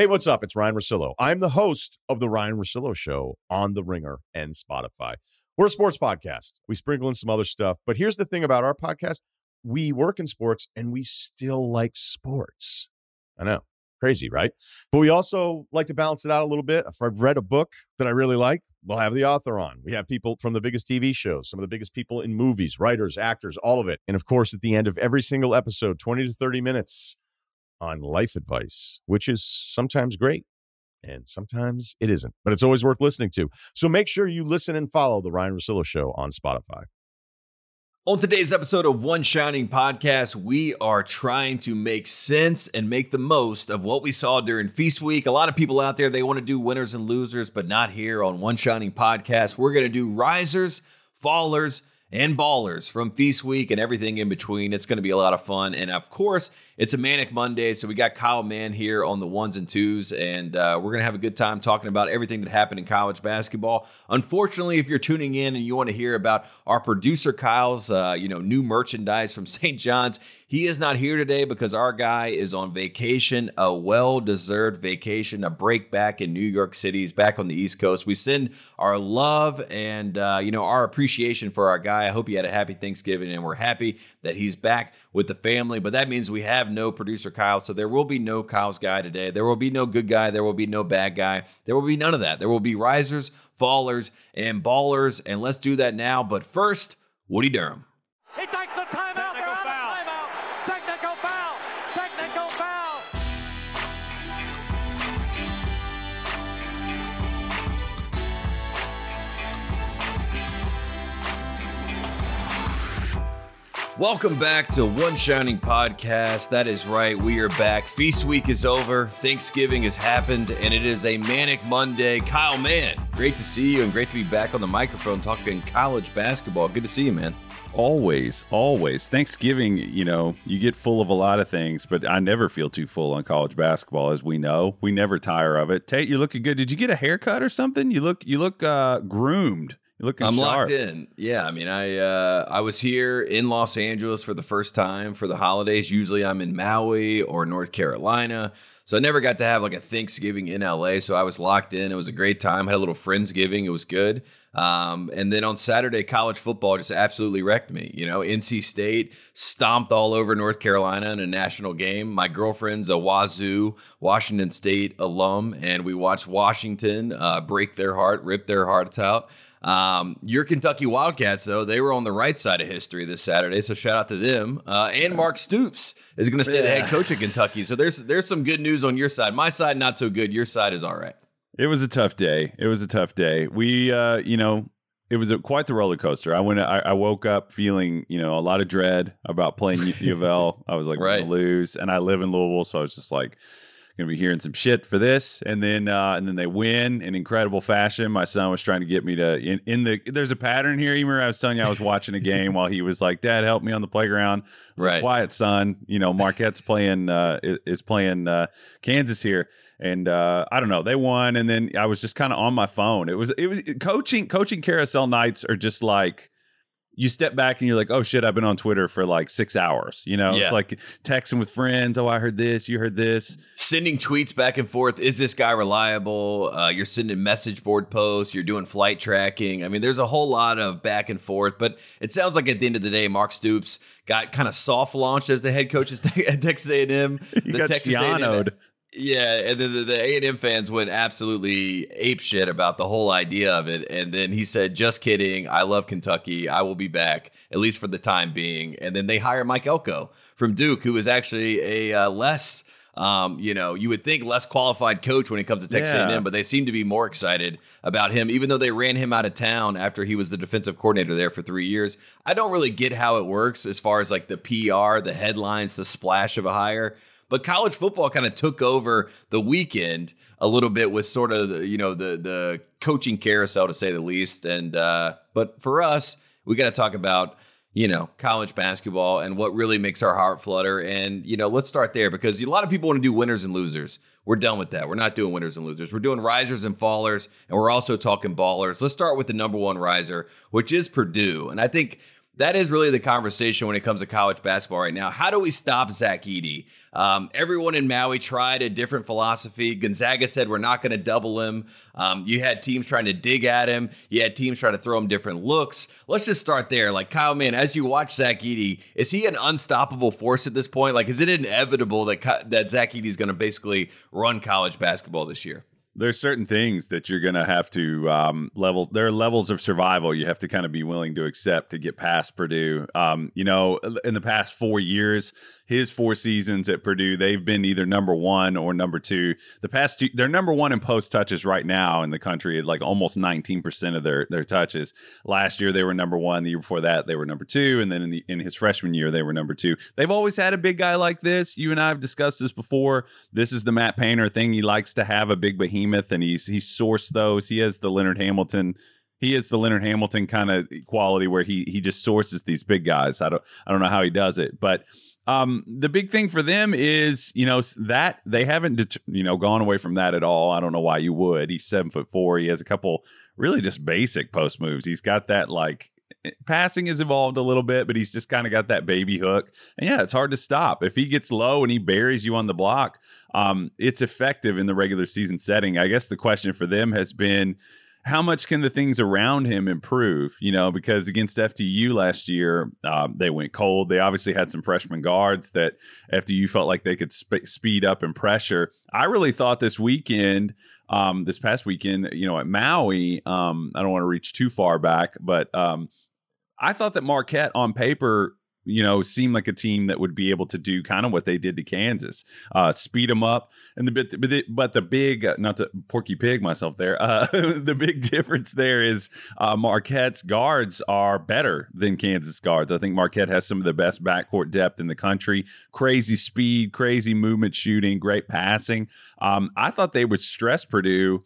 Hey, what's up? It's Ryan Russillo. I'm the host of The Ryan Russillo Show on The Ringer and Spotify. We're a sports podcast. We sprinkle in some other stuff. But here's the thing about our podcast we work in sports and we still like sports. I know. Crazy, right? But we also like to balance it out a little bit. If I've read a book that I really like, we'll have the author on. We have people from the biggest TV shows, some of the biggest people in movies, writers, actors, all of it. And of course, at the end of every single episode, 20 to 30 minutes on life advice, which is sometimes great and sometimes it isn't, but it's always worth listening to. So make sure you listen and follow The Ryan Russillo Show on Spotify. On today's episode of One Shining Podcast, we are trying to make sense and make the most of what we saw during Feast Week. A lot of people out there, they want to do winners and losers, but not here on One Shining Podcast. We're going to do risers, fallers, and ballers from Feast Week and everything in between. It's going to be a lot of fun. And of course, it's a Manic Monday. So we got Kyle Mann here on the ones and twos. And uh, we're going to have a good time talking about everything that happened in college basketball. Unfortunately, if you're tuning in and you want to hear about our producer Kyle's, uh, you know, new merchandise from St. John's, he is not here today because our guy is on vacation, a well deserved vacation, a break back in New York City. He's back on the East Coast. We send our love and, uh, you know, our appreciation for our guy. I hope he had a happy Thanksgiving and we're happy that he's back with the family. But that means we have no producer Kyle. So there will be no Kyle's guy today. There will be no good guy. There will be no bad guy. There will be none of that. There will be risers, fallers, and ballers. And let's do that now. But first, Woody Durham. He Welcome back to One Shining Podcast. That is right, we are back. Feast week is over, Thanksgiving has happened, and it is a manic Monday. Kyle Mann, great to see you and great to be back on the microphone talking college basketball. Good to see you, man. Always, always. Thanksgiving, you know, you get full of a lot of things, but I never feel too full on college basketball, as we know. We never tire of it. Tate, you're looking good. Did you get a haircut or something? You look, you look uh, groomed. You're looking I'm sharp. locked in. Yeah, I mean, I uh, I was here in Los Angeles for the first time for the holidays. Usually, I'm in Maui or North Carolina, so I never got to have like a Thanksgiving in LA. So I was locked in. It was a great time. Had a little friendsgiving. It was good. Um, and then on Saturday, college football just absolutely wrecked me. You know, NC State stomped all over North Carolina in a national game. My girlfriend's a Wazoo, Washington State alum, and we watched Washington uh, break their heart, rip their hearts out. Um, your Kentucky Wildcats, though, they were on the right side of history this Saturday, so shout out to them. Uh, and Mark Stoops is going to stay the head coach of Kentucky, so there's there's some good news on your side. My side not so good. Your side is all right. It was a tough day. It was a tough day. We, uh, you know, it was a, quite the roller coaster. I went. I, I, woke up feeling, you know, a lot of dread about playing U, of L. I was like, Right. we're gonna lose, and I live in Louisville, so I was just like, gonna be hearing some shit for this, and then uh, and then they win in incredible fashion. My son was trying to get me to in, in the. There's a pattern here, Emer. I was telling you, I was watching a game while he was like, "Dad, help me on the playground." Was like, Right. quiet, son. You know, Marquette's playing uh, is, is playing uh, Kansas here. And uh, I don't know, they won, and then I was just kind of on my phone. It was it was coaching coaching carousel nights are just like you step back and you're like, oh shit, I've been on Twitter for like six hours. You know, Yeah. it's like texting with friends. Oh, I heard this, you heard this. Sending tweets back and forth. Is this guy reliable? Uh, you're sending message board posts. You're doing flight tracking. I mean, there's a whole lot of back and forth. But it sounds like at the end of the day, Mark Stoops got kind of soft launched as the head coach at Texas A&M. He The got Texas A&M. Yeah, and then the, the A&M fans went absolutely ape shit about the whole idea of it. And then he said, just kidding. I love Kentucky. I will be back, at least for the time being. And then they hire Mike Elko from Duke, who is actually a uh, less, um, you know, you would think less qualified coach when it comes to Texas Yeah. A&M, but they seem to be more excited about him, even though they ran him out of town after he was the defensive coordinator there for three years. I don't really get how it works as far as like the PR, the headlines, the splash of a hire. But college football kind of took over the weekend a little bit with sort of the, you know the the coaching carousel to say the least. And uh, but for us, we got to talk about you know college basketball and what really makes our heart flutter. And you know let's start there because a lot of people want to do winners and losers. We're done with that. We're not doing winners and losers. We're doing risers and fallers, and we're also talking ballers. Let's start with the number one riser, which is Purdue. And I think that is really the conversation when it comes to college basketball right now. How do we stop Zach Edey? Um, everyone in Maui tried a different philosophy. Gonzaga said we're not going to double him. Um, you had teams trying to dig at him. You had teams trying to throw him different looks. Let's just start there. Like Kyle, man, as you watch Zach Edey, is he an unstoppable force at this point? Like, is it inevitable that that Zach Edey is going to basically run college basketball this year? There's certain things that you're to have to um, level. There are levels of survival you have to kind of be willing to accept to get past Purdue. Um, you know, in the past four years, his four seasons at Purdue, they've been either number one or number two. The past two, they're number one in post touches right now in the country at like almost 19% of their their touches. Last year they were number one. The year before that they were number two, and then in the in his freshman year they were number two. They've always had a big guy like this. You and I have discussed this before. This is the Matt Painter thing. He likes to have a big behemoth, and he's he's sourced those. He has the Leonard Hamilton he is the Leonard Hamilton kind of quality where he he just sources these big guys. I don't I don't know how he does it, but um, the big thing for them is, you know, that they haven't, det- you know, gone away from that at all. I don't know why you would. He's seven foot four. He has a couple really just basic post moves. He's got that like passing has evolved a little bit, but he's just kind of got that baby hook. And yeah, it's hard to stop. If he gets low and he buries you on the block, um, it's effective in the regular season setting. I guess the question for them has been, how much can the things around him improve? You know, because against FDU last year, um, they went cold. They obviously had some freshman guards that FDU felt like they could sp- speed up and pressure. I really thought this weekend, um, this past weekend, you know, at Maui, um, I don't want to reach too far back, but um, I thought that Marquette on paper you know, seem like a team that would be able to do kind of what they did to Kansas, uh, speed them up. And the bit, but the, but the big, uh, not to Porky Pig myself there, uh, the big difference there is uh, Marquette's guards are better than Kansas guards. I think Marquette has some of the best backcourt depth in the country. Crazy speed, crazy movement, shooting, great passing. Um, I thought they would stress Purdue.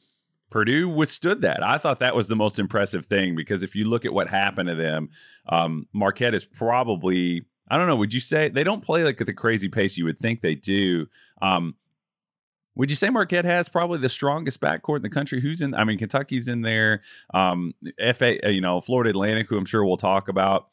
Purdue withstood that. I thought that was the most impressive thing because if you look at what happened to them, um, Marquette is probably, I don't know, would you say they don't play like at the crazy pace you would think they do? Um, would you say Marquette has probably the strongest backcourt in the country? Who's in? I mean, Kentucky's in there. Um, FA, you know, Florida Atlantic, who I'm sure we'll talk about.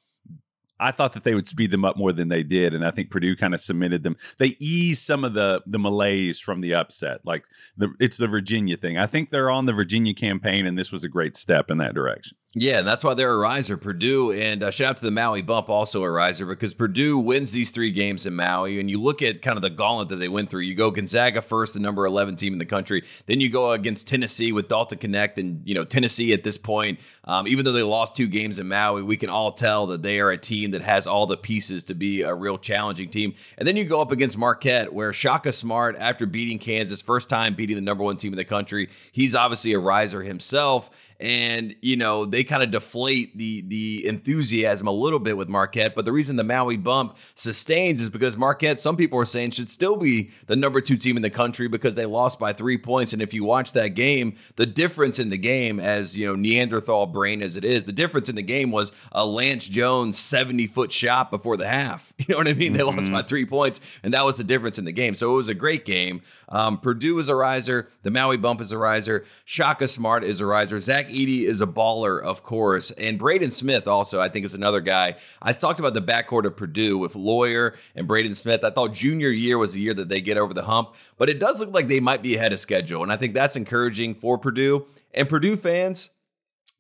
I thought that they would speed them up more than they did, and I think Purdue kind of submitted them. They eased some of the the malaise from the upset, like the it's the Virginia thing. I think they're on the Virginia campaign, and this was a great step in that direction. Yeah, and that's why they're a riser, Purdue. And uh, shout out to the Maui Bump, also a riser, because Purdue wins these three games in Maui. And you look at kind of the gauntlet that they went through. You go Gonzaga first, the number 11 team in the country. Then you go against Tennessee with Dalton Knecht. And, you know, Tennessee at this point, um, even though they lost two games in Maui, we can all tell that they are a team that has all the pieces to be a real challenging team. And then you go up against Marquette, where Shaka Smart, after beating Kansas, first time beating the number one team in the country, he's obviously a riser himself and you know they kind of deflate the the enthusiasm a little bit with Marquette. But the reason the Maui bump sustains is because Marquette, some people are saying, should still be the number two team in the country because they lost by three points. And if you watch that game, the difference in the game, as you know, Neanderthal brain as it is, the difference in the game was a Lance Jones seventy foot shot before the half. You know what I mean? They mm-hmm. lost by three points, and that was the difference in the game. So it was a great game. Um, Purdue is a riser. The Maui bump is a riser. Shaka Smart is a riser. Zach Edey is a baller, of course. And Braden Smith also, I think, is another guy. I talked about the backcourt of Purdue with Loyer and Braden Smith. I thought junior year was the year that they get over the hump, but it does look like they might be ahead of schedule. And I think that's encouraging for Purdue. And Purdue fans,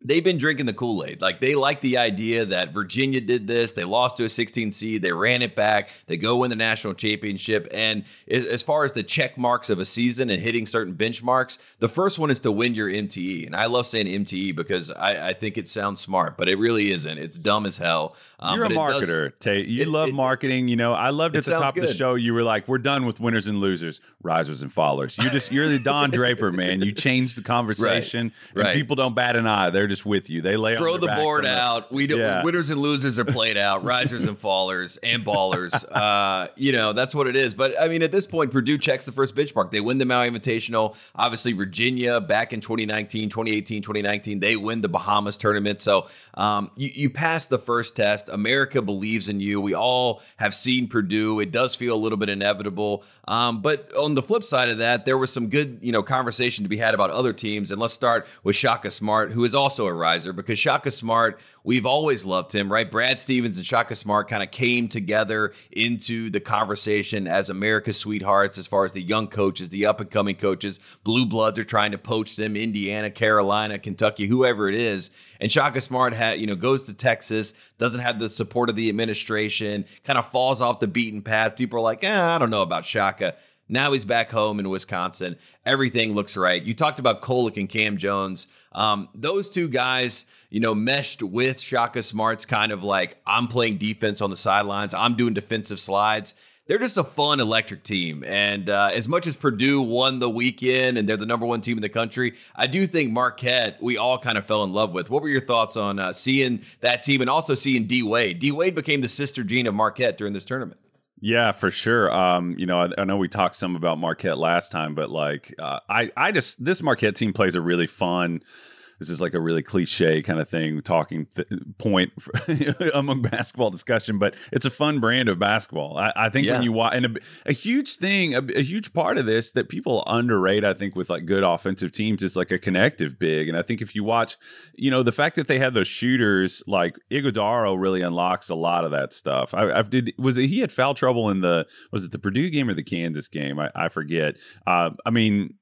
they've been drinking the Kool Aid. Like they like the idea that Virginia did this. They lost to a 16 seed. They ran it back. They go win the national championship. And as far as the check marks of a season and hitting certain benchmarks, the first one is to win your MTE. And I love saying MTE because I, I think it sounds smart, but it really isn't. It's dumb as hell. Um, You're a marketer, does, Tate. You it, love it, marketing. You know, I loved at the top good. of the show. You were like, "We're done with winners and losers, risers and fallers." You're just you're the Don Draper man. You change the conversation, right. right. people don't bat an eye. They're just with you. They lay throw the board out. We do yeah. winners and losers are played out. Risers and fallers and ballers. Uh, you know that's what it is. But I mean, at this point, Purdue checks the first benchmark. They win the Maui Invitational. Obviously, Virginia back in 2019, 2018, 2019, they win the Bahamas tournament. So um, you, you pass the first test. America believes in you. We all have seen Purdue. It does feel a little bit inevitable. Um, but on the flip side of that, there was some good, you know, conversation to be had about other teams. And let's start with Shaka Smart, who is also also a riser because Shaka Smart, we've always loved him, right? Brad Stevens and Shaka Smart kind of came together into the conversation as America's sweethearts as far as the young coaches, the up and coming coaches. Blue Bloods are trying to poach them, Indiana, Carolina, Kentucky, whoever it is. And Shaka Smart had, you know, goes to Texas, doesn't have the support of the administration, kind of falls off the beaten path. People are like, eh, I don't know about Shaka. Now he's back home in Wisconsin. Everything looks right. You talked about Kolek and Cam Jones. Um, those two guys, you know, meshed with Shaka Smart's kind of like, I'm playing defense on the sidelines, I'm doing defensive slides. They're just a fun electric team. And uh, as much as Purdue won the weekend and they're the number one team in the country, I do think Marquette, we all kind of fell in love with. What were your thoughts on uh, seeing that team and also seeing D Wade? D Wade became the sister gene of Marquette during this tournament. Yeah, for sure. Um, you know, I, I, know we talked some about Marquette last time, but like, uh, I, I just this Marquette team plays a really fun this is like a really cliche kind of thing talking th- point among basketball discussion but it's a fun brand of basketball. I, I think yeah. when you watch and a, a huge thing a, a, huge part of this that people underrate i think with like good offensive teams is like a connective big and i think if you watch you know the fact that they have those shooters like Ighodaro really unlocks a lot of that stuff. I, I did was it he had foul trouble in the was it the purdue game or the kansas game? I, I forget. Uh, i mean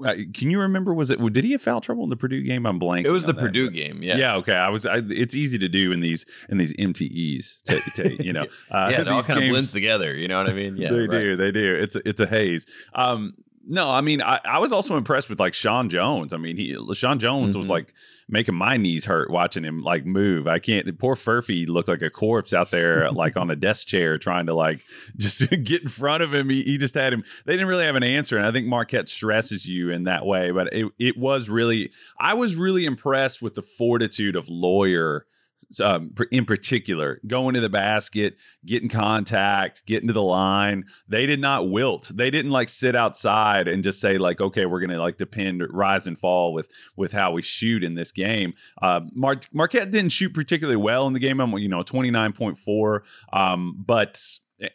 can you remember? Was it? Did he have foul trouble in the Purdue game? I'm blank. It was the that. Purdue game. Yeah. Yeah. Okay. I was. I, it's easy to do in these in these MTEs. To, to, you know. Uh, yeah. It all kind games, of blends together. You know what I mean? Yeah. they right. do. They do. It's a, it's a haze. Um, no, I mean, I, I, was also impressed with like Sean Jones. I mean, he Sean Jones mm-hmm. was like making my knees hurt watching him like move. I can't. Poor Furphy looked like a corpse out there, like on a desk chair, trying to like just get in front of him. He, he, just had him. They didn't really have an answer, and I think Marquette stresses you in that way. But it it was really, I was really impressed with the fortitude of Loyer um, in particular, going to the basket, getting contact, getting to the line. They did not wilt. They didn't like sit outside and just say like, okay, we're gonna like depend rise and fall with with how we shoot in this game. Uh, Mar- Marquette didn't shoot particularly well in the game. I'm you know twenty nine point four, um, but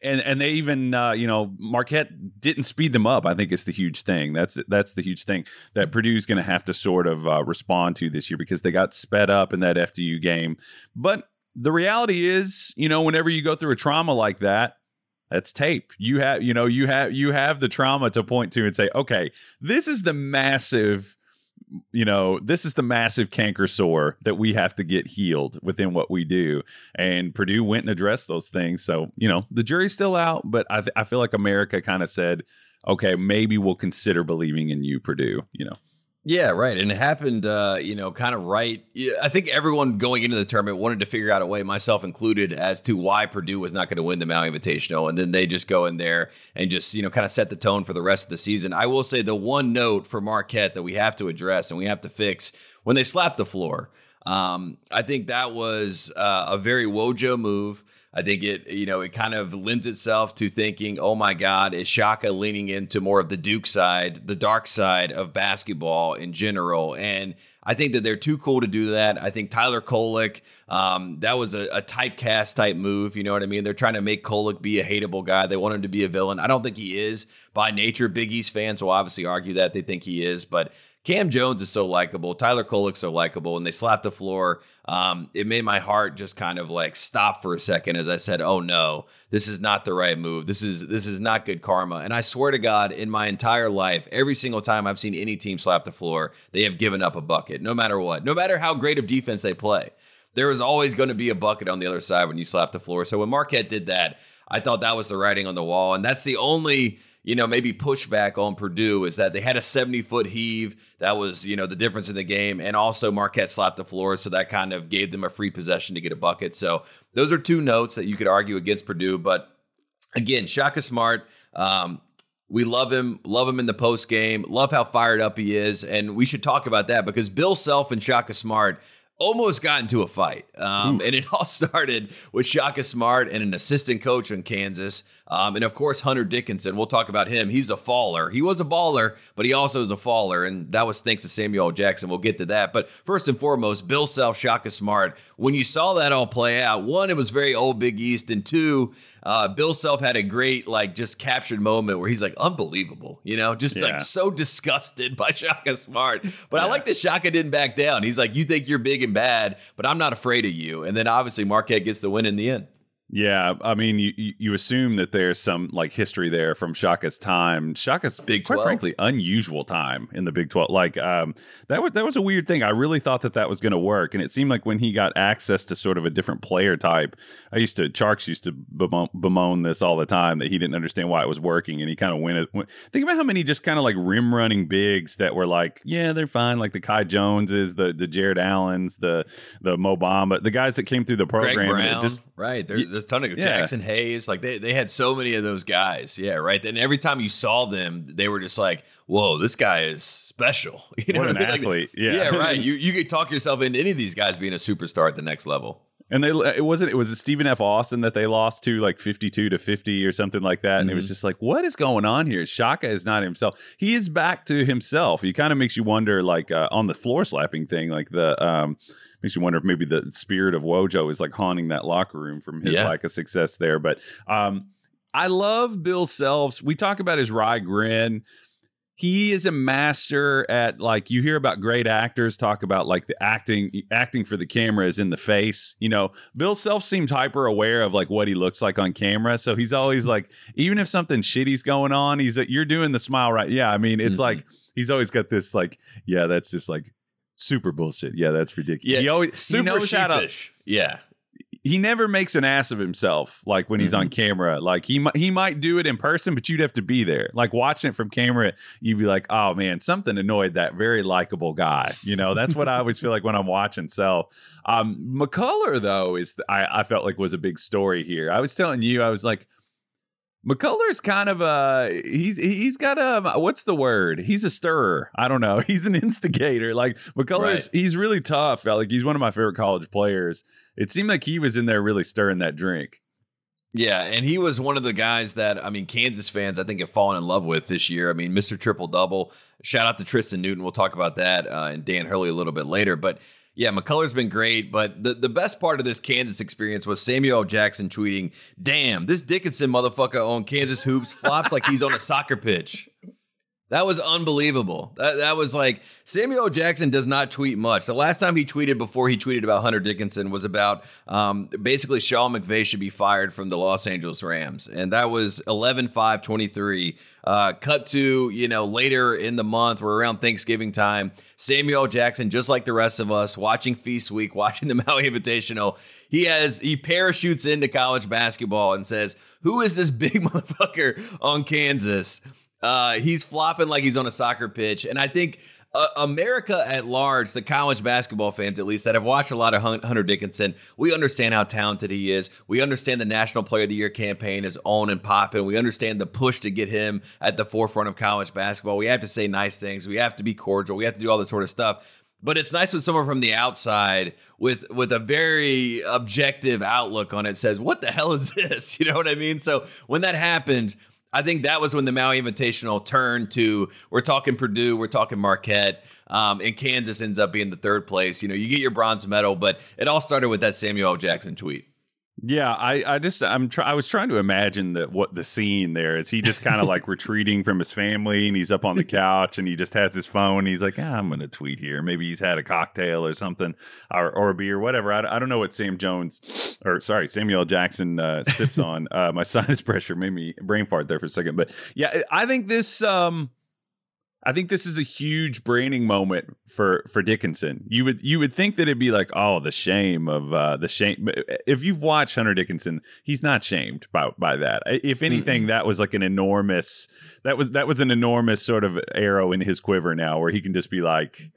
and and they even uh, you know Marquette didn't speed them up. I think it's the huge thing. That's that's the huge thing that Purdue's going to have to sort of uh, respond to this year because they got sped up in that FDU game. But the reality is, you know, whenever you go through a trauma like that, that's tape. You have you know you have you have the trauma to point to and say, okay, this is the massive you know, this is the massive canker sore that we have to get healed within what we do. And Purdue went and addressed those things. So, you know, the jury's still out, but I, th- I feel like America kind of said, okay, maybe we'll consider believing in you, Purdue, you know. Yeah, right. And it happened, uh, you know, kind of right. I think everyone going into the tournament wanted to figure out a way, myself included, as to why Purdue was not going to win the Maui Invitational. And then they just go in there and just, you know, kind of set the tone for the rest of the season. I will say the one note for Marquette that we have to address and we have to fix when they slapped the floor. Um, I think that was uh, a very Wojo move. I think it, you know, it kind of lends itself to thinking, oh my God, is Shaka leaning into more of the Duke side, the dark side of basketball in general? And I think that they're too cool to do that. I think Tyler Kolek, um, that was a, a typecast type move. You know what I mean? They're trying to make Kolick be a hateable guy. They want him to be a villain. I don't think he is by nature. Big East fans will obviously argue that they think he is, but Cam Jones is so likable. Tyler Kolek's so likable. And they slapped the floor. Um, it made my heart just kind of like stop for a second as I said, "Oh no, this is not the right move. This is this is not good karma." And I swear to God, in my entire life, every single time I've seen any team slap the floor, they have given up a bucket, no matter what, no matter how great of defense they play. There is always going to be a bucket on the other side when you slap the floor. So when Marquette did that, I thought that was the writing on the wall, and that's the only you know, maybe pushback on Purdue is that they had a 70 foot heave. That was, you know, the difference in the game. And also Marquette slapped the floor. So that kind of gave them a free possession to get a bucket. So those are two notes that you could argue against Purdue. But again, Shaka Smart, um, we love him, love him in the post game, love how fired up he is. And we should talk about that because Bill Self and Shaka Smart almost got into a fight. Um, and it all started with Shaka Smart and an assistant coach in Kansas. Um, and of course, Hunter Dickinson. We'll talk about him. He's a faller. He was a baller, but he also is a faller. And that was thanks to Samuel Jackson. We'll get to that. But first and foremost, Bill Self, Shaka Smart. When you saw that all play out, one, it was very old Big East. And two, uh, Bill Self had a great, like, just captured moment where he's like, unbelievable, you know, just Yeah. like so disgusted by Shaka Smart. But I like that Shaka didn't back down. He's like, you think you're big and bad, but I'm not afraid of you. And then obviously Marquette gets the win in the end. Yeah, I mean, you you assume that there's some like history there from Shaka's time. Shaka's Big quite 12. frankly unusual time in the Big Twelve. Like um, that was that was a weird thing. I really thought that that was going to work, and it seemed like when he got access to sort of a different player type, I used to Charks used to bemoan, bemoan this all the time that he didn't understand why it was working, and he kind of went it. Went, think about how many just kind of like rim running bigs that were like, yeah, they're fine, like the Kai Joneses, the the Jarrett Allens, the the Mo Bamba, the guys that came through the program. Greg and it Brown, just right? There, Y- there's a ton of yeah. Jaxson Hayes. Like they, they had so many of those guys. Yeah, right. And every time you saw them, they were just like, "Whoa, this guy is special." You know what an I mean? Like, athlete! Yeah, yeah, right. You you could talk yourself into any of these guys being a superstar at the next level. And they it wasn't it was Stephen F. Austin that they lost to like fifty two to fifty or something like that, and it Mm-hmm. was just like, what is going on here? Shaka is not himself. He is back to himself. He kind of makes you wonder, like uh, on the floor slapping thing, like the um makes you wonder if maybe the spirit of Wojo is like haunting that locker room from his Yeah. lack of success there. But um I love Bill Selfs. We talk about his wry grin he is a master at like you hear about great actors talk about like the acting acting for the camera is in the face you know bill self seems hyper aware of like what he looks like on camera so he's always like even if something shitty's going on he's like you're doing the smile right yeah i mean it's Mhm. like he's always got this like yeah that's just like super bullshit. Yeah that's ridiculous. Yeah, he always Super he knows how to sheepish. Yeah, he never makes an ass of himself like when he's on Mm-hmm. camera. Like he might he might do it in person but you'd have to be there. Like watching it from camera you'd be like oh man something annoyed that very likable guy. You know that's what i always feel like when i'm watching. So um McCullar though is I, I felt like was a big story here. I was telling you i was like McCullar's kind of a he's he's got a what's the word? He's a stirrer. I don't know. He's an instigator. Like McCullar's, Right. he's really tough. Like he's one of my favorite college players. It seemed like he was in there really stirring that drink. Yeah, and he was one of the guys that I mean, Kansas fans I think have fallen in love with this year. I mean, Mr. Triple Double. Shout out to Tristen Newton. We'll talk about that uh, and Dan Hurley a little bit later. But yeah, McCullar's been great. But the, the best part of this Kansas experience was Samuel. Jackson tweeting, "Damn, this Dickinson motherfucker on Kansas hoops flops like he's on a soccer pitch." That was unbelievable. That, that was like Samuel Jackson does not tweet much. The last time he tweeted before he tweeted about Hunter Dickinson was about um, basically Sean McVay should be fired from the Los Angeles Rams. And that was 11 5 23. Uh, cut to, you know, later in the month, we're around Thanksgiving time. Samuel Jackson, just like the rest of us, watching Feast Week, watching the Maui Invitational, he has, he parachutes into college basketball and says, Who is this big motherfucker on Kansas? Uh, he's flopping like he's on a soccer pitch, and I think uh, America at large, the college basketball fans at least that have watched a lot of Hunter Dickinson, we understand how talented he is. We understand the National Player of the Year campaign is on and popping. We understand the push to get him at the forefront of college basketball. We have to say nice things. We have to be cordial. We have to do all this sort of stuff. But it's nice when someone from the outside with with a very objective outlook on it says, "What the hell is this?" You know what I mean? So when that happened, I think that was when the Maui Invitational turned to we're talking Purdue, we're talking Marquette, um, and Kansas ends up being the third place. You know, you get your bronze medal, but it all started with that Samuel. Jackson tweet. Yeah, I, I just I'm try, I was trying to imagine that what the scene there is. He just kind of like retreating from his family, and he's up on the couch, and he just has his phone. He's like, ah, I'm going to tweet here. Maybe he's had a cocktail or something, or, or a beer, whatever. I, I don't know what Sam Jones, or sorry, Samuel Jackson uh, sips on. Uh, my sinus pressure made me brain fart there for a second, but yeah, I think this. um I think this is a huge branding moment for for Dickinson. You would you would think that it'd be like, oh, the shame of uh, the shame. but If you've watched Hunter Dickinson, he's not shamed by by that. If anything, that was like an enormous that was that was an enormous sort of arrow in his quiver now, where he can just be like.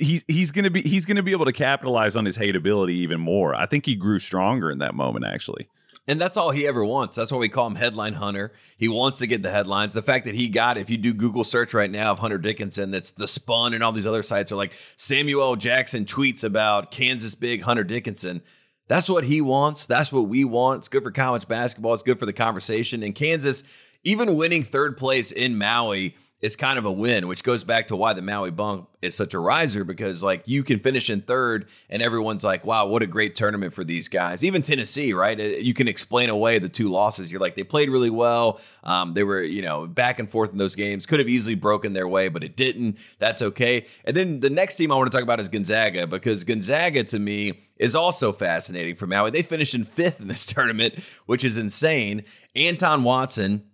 He's he's gonna be he's gonna be able to capitalize on his hateability even more. I think he grew stronger in that moment, actually. And that's all he ever wants. That's why we call him Headline Hunter. He wants to get the headlines. The fact that he got, if you do Google search right now of Hunter Dickinson, that's the Spun and all these other sites are like Samuel Jackson tweets about Kansas big Hunter Dickinson. That's what he wants. That's what we want. It's good for college basketball. It's good for the conversation. And Kansas, even winning third place in Maui, is kind of a win, which goes back to why the Maui bump is such a riser because like you can finish in third and everyone's like, wow, what a great tournament for these guys. Even Tennessee, right? Uh, you can explain away the two losses. You're like, they played really well. Um, they were, you know, back and forth in those games. Could have easily broken their way, but it didn't. That's okay. And then the next team I want to talk about is Gonzaga because Gonzaga to me is also fascinating for Maui. They finished in fifth in this tournament, which is insane. Anton Watson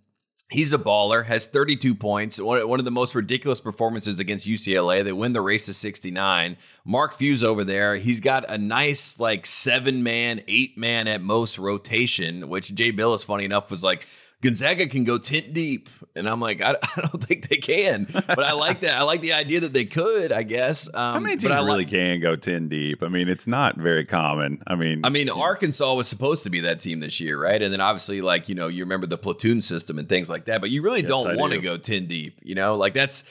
He's a baller, has 32 points, one of the most ridiculous performances against UCLA. They win the race to 69. Mark Few over there, he's got a nice, like, seven man, eight man at most rotation, which Jay Bilas funny enough, was like, Gonzaga can go tent deep. And I'm like, I, I, don't think they can. But I like that. I like the idea that they could, I guess. Um, How many teams really like, can go 10 deep? I mean, it's not very common. I mean, I mean, Arkansas was supposed to be that team this year, right? And then obviously, like, you know, you remember the platoon system and things like that, but you really yes, don't want to go 10 deep, you know? Like, that's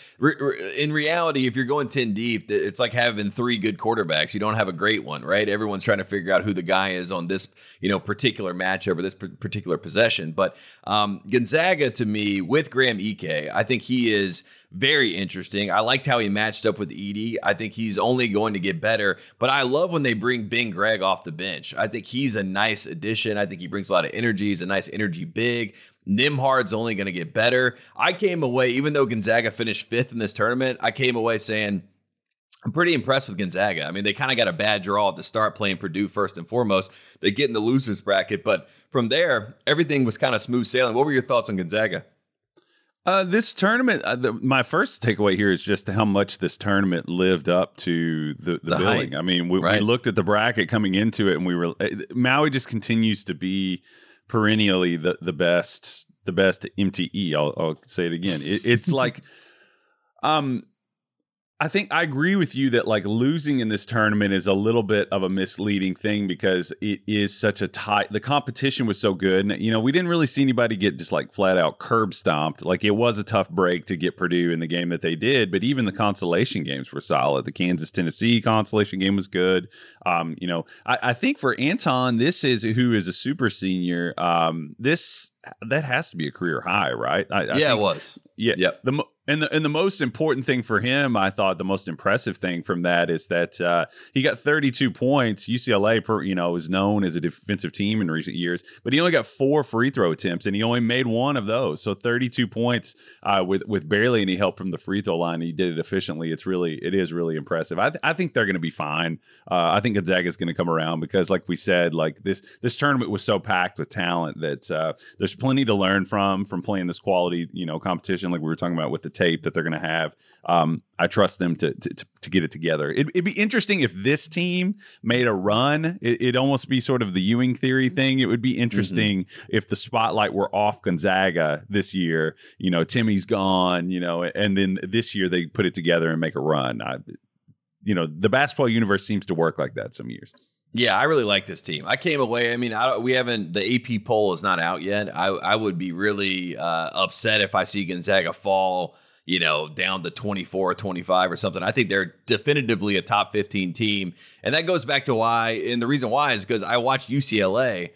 in reality, if you're going 10 deep, it's like having three good quarterbacks. You don't have a great one, right? Everyone's trying to figure out who the guy is on this, you know, particular matchup or this particular possession. But um, Um, Gonzaga, to me, with Graham Ike, I think he is very interesting. I liked how he matched up with Edey. I think he's only going to get better. But I love when they bring Ben Gregg off the bench. I think he's a nice addition. I think he brings a lot of energy. He's a nice energy big. Nembhard's only going to get better. I came away, even though Gonzaga finished fifth in this tournament, I came away saying, I'm pretty impressed with Gonzaga. I mean, they kind of got a bad draw at the start playing Purdue first and foremost. They get in the losers bracket, but from there, everything was kind of smooth sailing. What were your thoughts on Gonzaga? Uh, this tournament, uh, the, my first takeaway here is just how much this tournament lived up to the, the, the billing. Hype. I mean, we, right. we, looked at the bracket coming into it, and we were uh, Maui just continues to be perennially the the best, the best MTE. I'll, I'll say it again. It, it's like, um, I think I agree with you that like losing in this tournament is a little bit of a misleading thing because it is such a tight. The competition was so good, and you know we didn't really see anybody get just like flat out curb stomped. Like it was a tough break to get Purdue in the game that they did, but even the consolation games were solid. The Kansas Tennessee consolation game was good. Um, you know, I, I think for Anton, this is who is a super senior. Um, this that has to be a career high, right? I, I yeah, think, it was. Yeah, yep. The and the and the most important thing for him, I thought, the most impressive thing from that is that uh, he got 32 points. UCLA, per, you know, is known as a defensive team in recent years, but he only got four free throw attempts, and he only made one of those. So 32 points uh, with with barely any help from the free throw line. He did it efficiently. It's really it is really impressive. I th- I think they're going to be fine. Uh, I think Gonzaga is going to come around because, like we said, like this this tournament was so packed with talent that uh, there's plenty to learn from from playing this quality you know competition, like we were talking about with the tape that they're going to have. Um, I trust them to, to, to get it together. It, would be interesting if this team made a run. It, would almost be sort of the Ewing theory thing. It would be interesting mm-hmm. if the spotlight were off Gonzaga this year. You know, Timmy's gone. You know, and then this year they put it together and make a run. I, you know, the basketball universe seems to work like that some years. Yeah, I really like this team. I came away. I mean, I we haven't. The AP poll is not out yet. I I would be really uh, upset if I see Gonzaga fall. You know, down to 24 or 25 or something. I think they're definitively a top 15 team. And that goes back to why, and the reason why is because I watched UCLA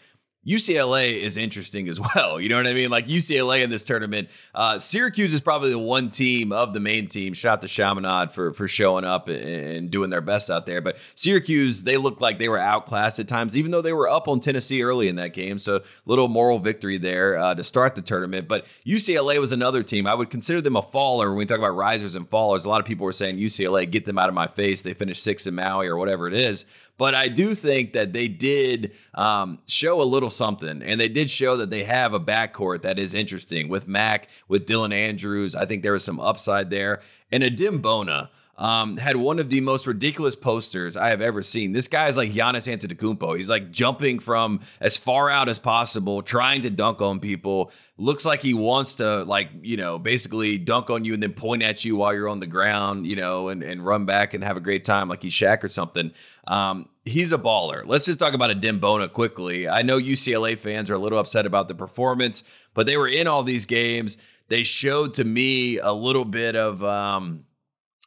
UCLA is interesting as well. You know what I mean? Like UCLA in this tournament. Uh, Syracuse is probably the one team of the main team. Shout out to Chaminade for for showing up and doing their best out there. But Syracuse, they looked like they were outclassed at times, even though they were up on Tennessee early in that game. So little moral victory there uh, to start the tournament. But UCLA was another team. I would consider them a faller when we talk about risers and fallers. A lot of people were saying UCLA, get them out of my face. They finished sixth in Maui or whatever it is. But I do think that they did um, show a little something, and they did show that they have a backcourt that is interesting with Mack, with Dylan Andrews. I think there was some upside there. And Adem Bona um, had one of the most ridiculous posters I have ever seen. This guy is like Giannis Antetokounmpo. He's like jumping from as far out as possible, trying to dunk on people. Looks like he wants to like you know basically dunk on you and then point at you while you're on the ground, you know, and and run back and have a great time like he's Shaq or something. Um, he's a baller. Let's just talk about a Bona quickly. I know UCLA fans are a little upset about the performance, but they were in all these games. They showed to me a little bit of um,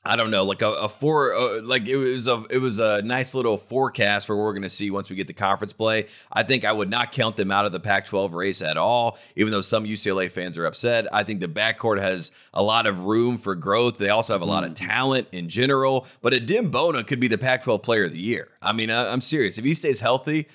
I don't know, like a, a four, uh, like it was a it was a nice little forecast for what we're going to see once we get to conference play. I think I would not count them out of the Pac-12 race at all, even though some UCLA fans are upset. I think the backcourt has a lot of room for growth. They also have a lot of Mm-hmm. talent in general. But Adem Bona could be the Pac-12 Player of the Year. I mean, I, I'm serious. If he stays healthy,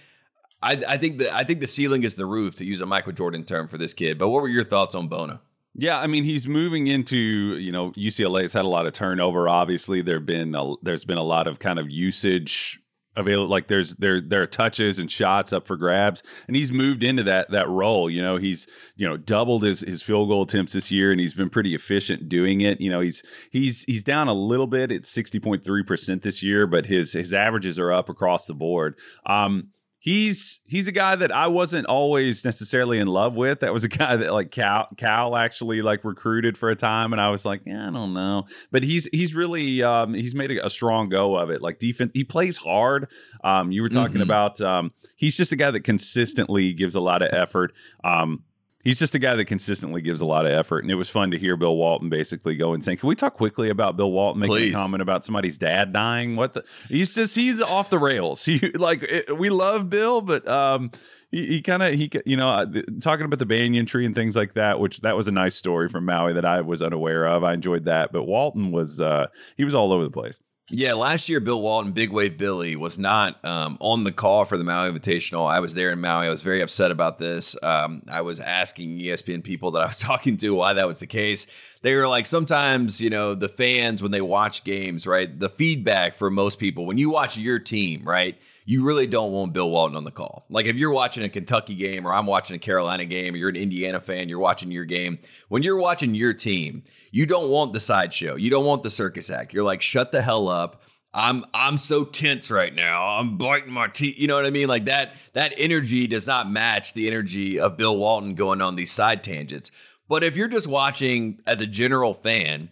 I, I think the I think the ceiling is the roof to use a Michael Jordan term for this kid. But what were your thoughts on Bona? Yeah, I mean he's moving into you know UCLA's had a lot of turnover. Obviously, there've been a, there's been a lot of kind of usage available. Like there's there there are touches and shots up for grabs, and he's moved into that that role. You know he's you know doubled his his field goal attempts this year, and he's been pretty efficient doing it. You know he's he's he's down a little bit at sixty point three percent this year, but his his averages are up across the board. Um, he's he's a guy that I wasn't always necessarily in love with. That was a guy that like Cal Cal actually like recruited for a time, and I was like, yeah, I don't know. But he's he's really um, he's made a, a strong go of it. Like defense, he plays hard. Um, you were talking Mhm. about um, he's just a guy that consistently gives a lot of effort. Um, He's just a guy that consistently gives a lot of effort, and it was fun to hear Bill Walton basically go and saying, "Can we talk quickly about Bill Walton making Please. a comment about somebody's dad dying? What the? He's just he's off the rails. He like it, we love Bill, but um, he, he kind of he you know uh, talking about the banyan tree and things like that, which that was a nice story from Maui that I was unaware of. I enjoyed that, but Walton was uh he was all over the place. Yeah, last year Bill Walton, Big Wave Billy, was not um, on the call for the Maui Invitational. I was there in Maui. I was very upset about this. Um, I was asking ESPN people that I was talking to why that was the case. They were like, sometimes, you know, the fans, when they watch games, right, the feedback for most people, when you watch your team, right, you really don't want Bill Walton on the call. Like if you're watching a Kentucky game or I'm watching a Carolina game or you're an Indiana fan, you're watching your game. When you're watching your team, you don't want the sideshow. You don't want the circus act. You're like, shut the hell up. I'm I'm so tense right now. I'm biting my teeth. You know what I mean? Like that that energy does not match the energy of Bill Walton going on these side tangents. But if you're just watching as a general fan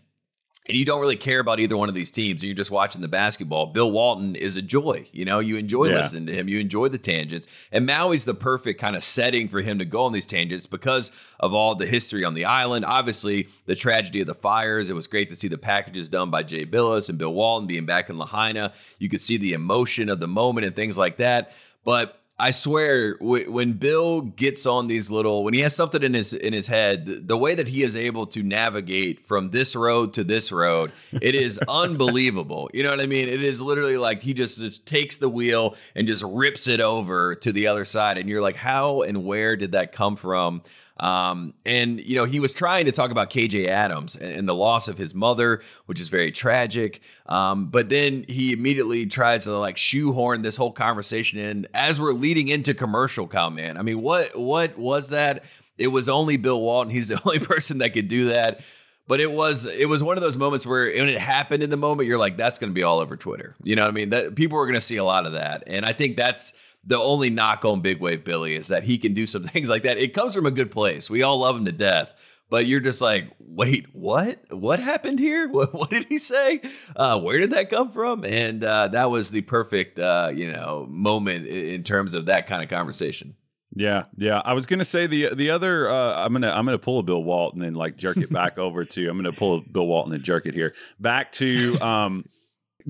and you don't really care about either one of these teams and you're just watching the basketball, Bill Walton is a joy. You know, you enjoy Yeah. listening to him, you enjoy the tangents. And Maui's the perfect kind of setting for him to go on these tangents because of all the history on the island. Obviously, the tragedy of the fires. It was great to see the packages done by Jay Bilas and Bill Walton being back in Lahaina. You could see the emotion of the moment and things like that. But I swear, w- when Bill gets on these little, when he has something in his in his head, the, the way that he is able to navigate from this road to this road, it is unbelievable. You know what I mean? It is literally like he just just takes the wheel and just rips it over to the other side, and you're like, how and where did that come from? Um, and you know, he was trying to talk about KJ Adams and, and the loss of his mother, which is very tragic. Um, but then he immediately tries to like shoehorn this whole conversation in as we're leading into commercial. Man, I mean, what what was that? It was only Bill Walton. He's the only person that could do that. But it was it was one of those moments where when it happened in the moment, you're like, that's going to be all over Twitter. You know what I mean? That people are going to see a lot of that, and I think that's the only knock on Big Wave Billy is that he can do some things like that. It comes from a good place. We all love him to death. But you're just like, wait, what? What happened here? What, what did he say? Uh, where did that come from? And uh, that was the perfect, uh, you know, moment in terms of that kind of conversation. Yeah, yeah. I was gonna say the the other. Uh, I'm gonna I'm gonna pull a Bill Walton and like jerk it back over to. I'm gonna pull a Bill Walton and jerk it here back to. Um,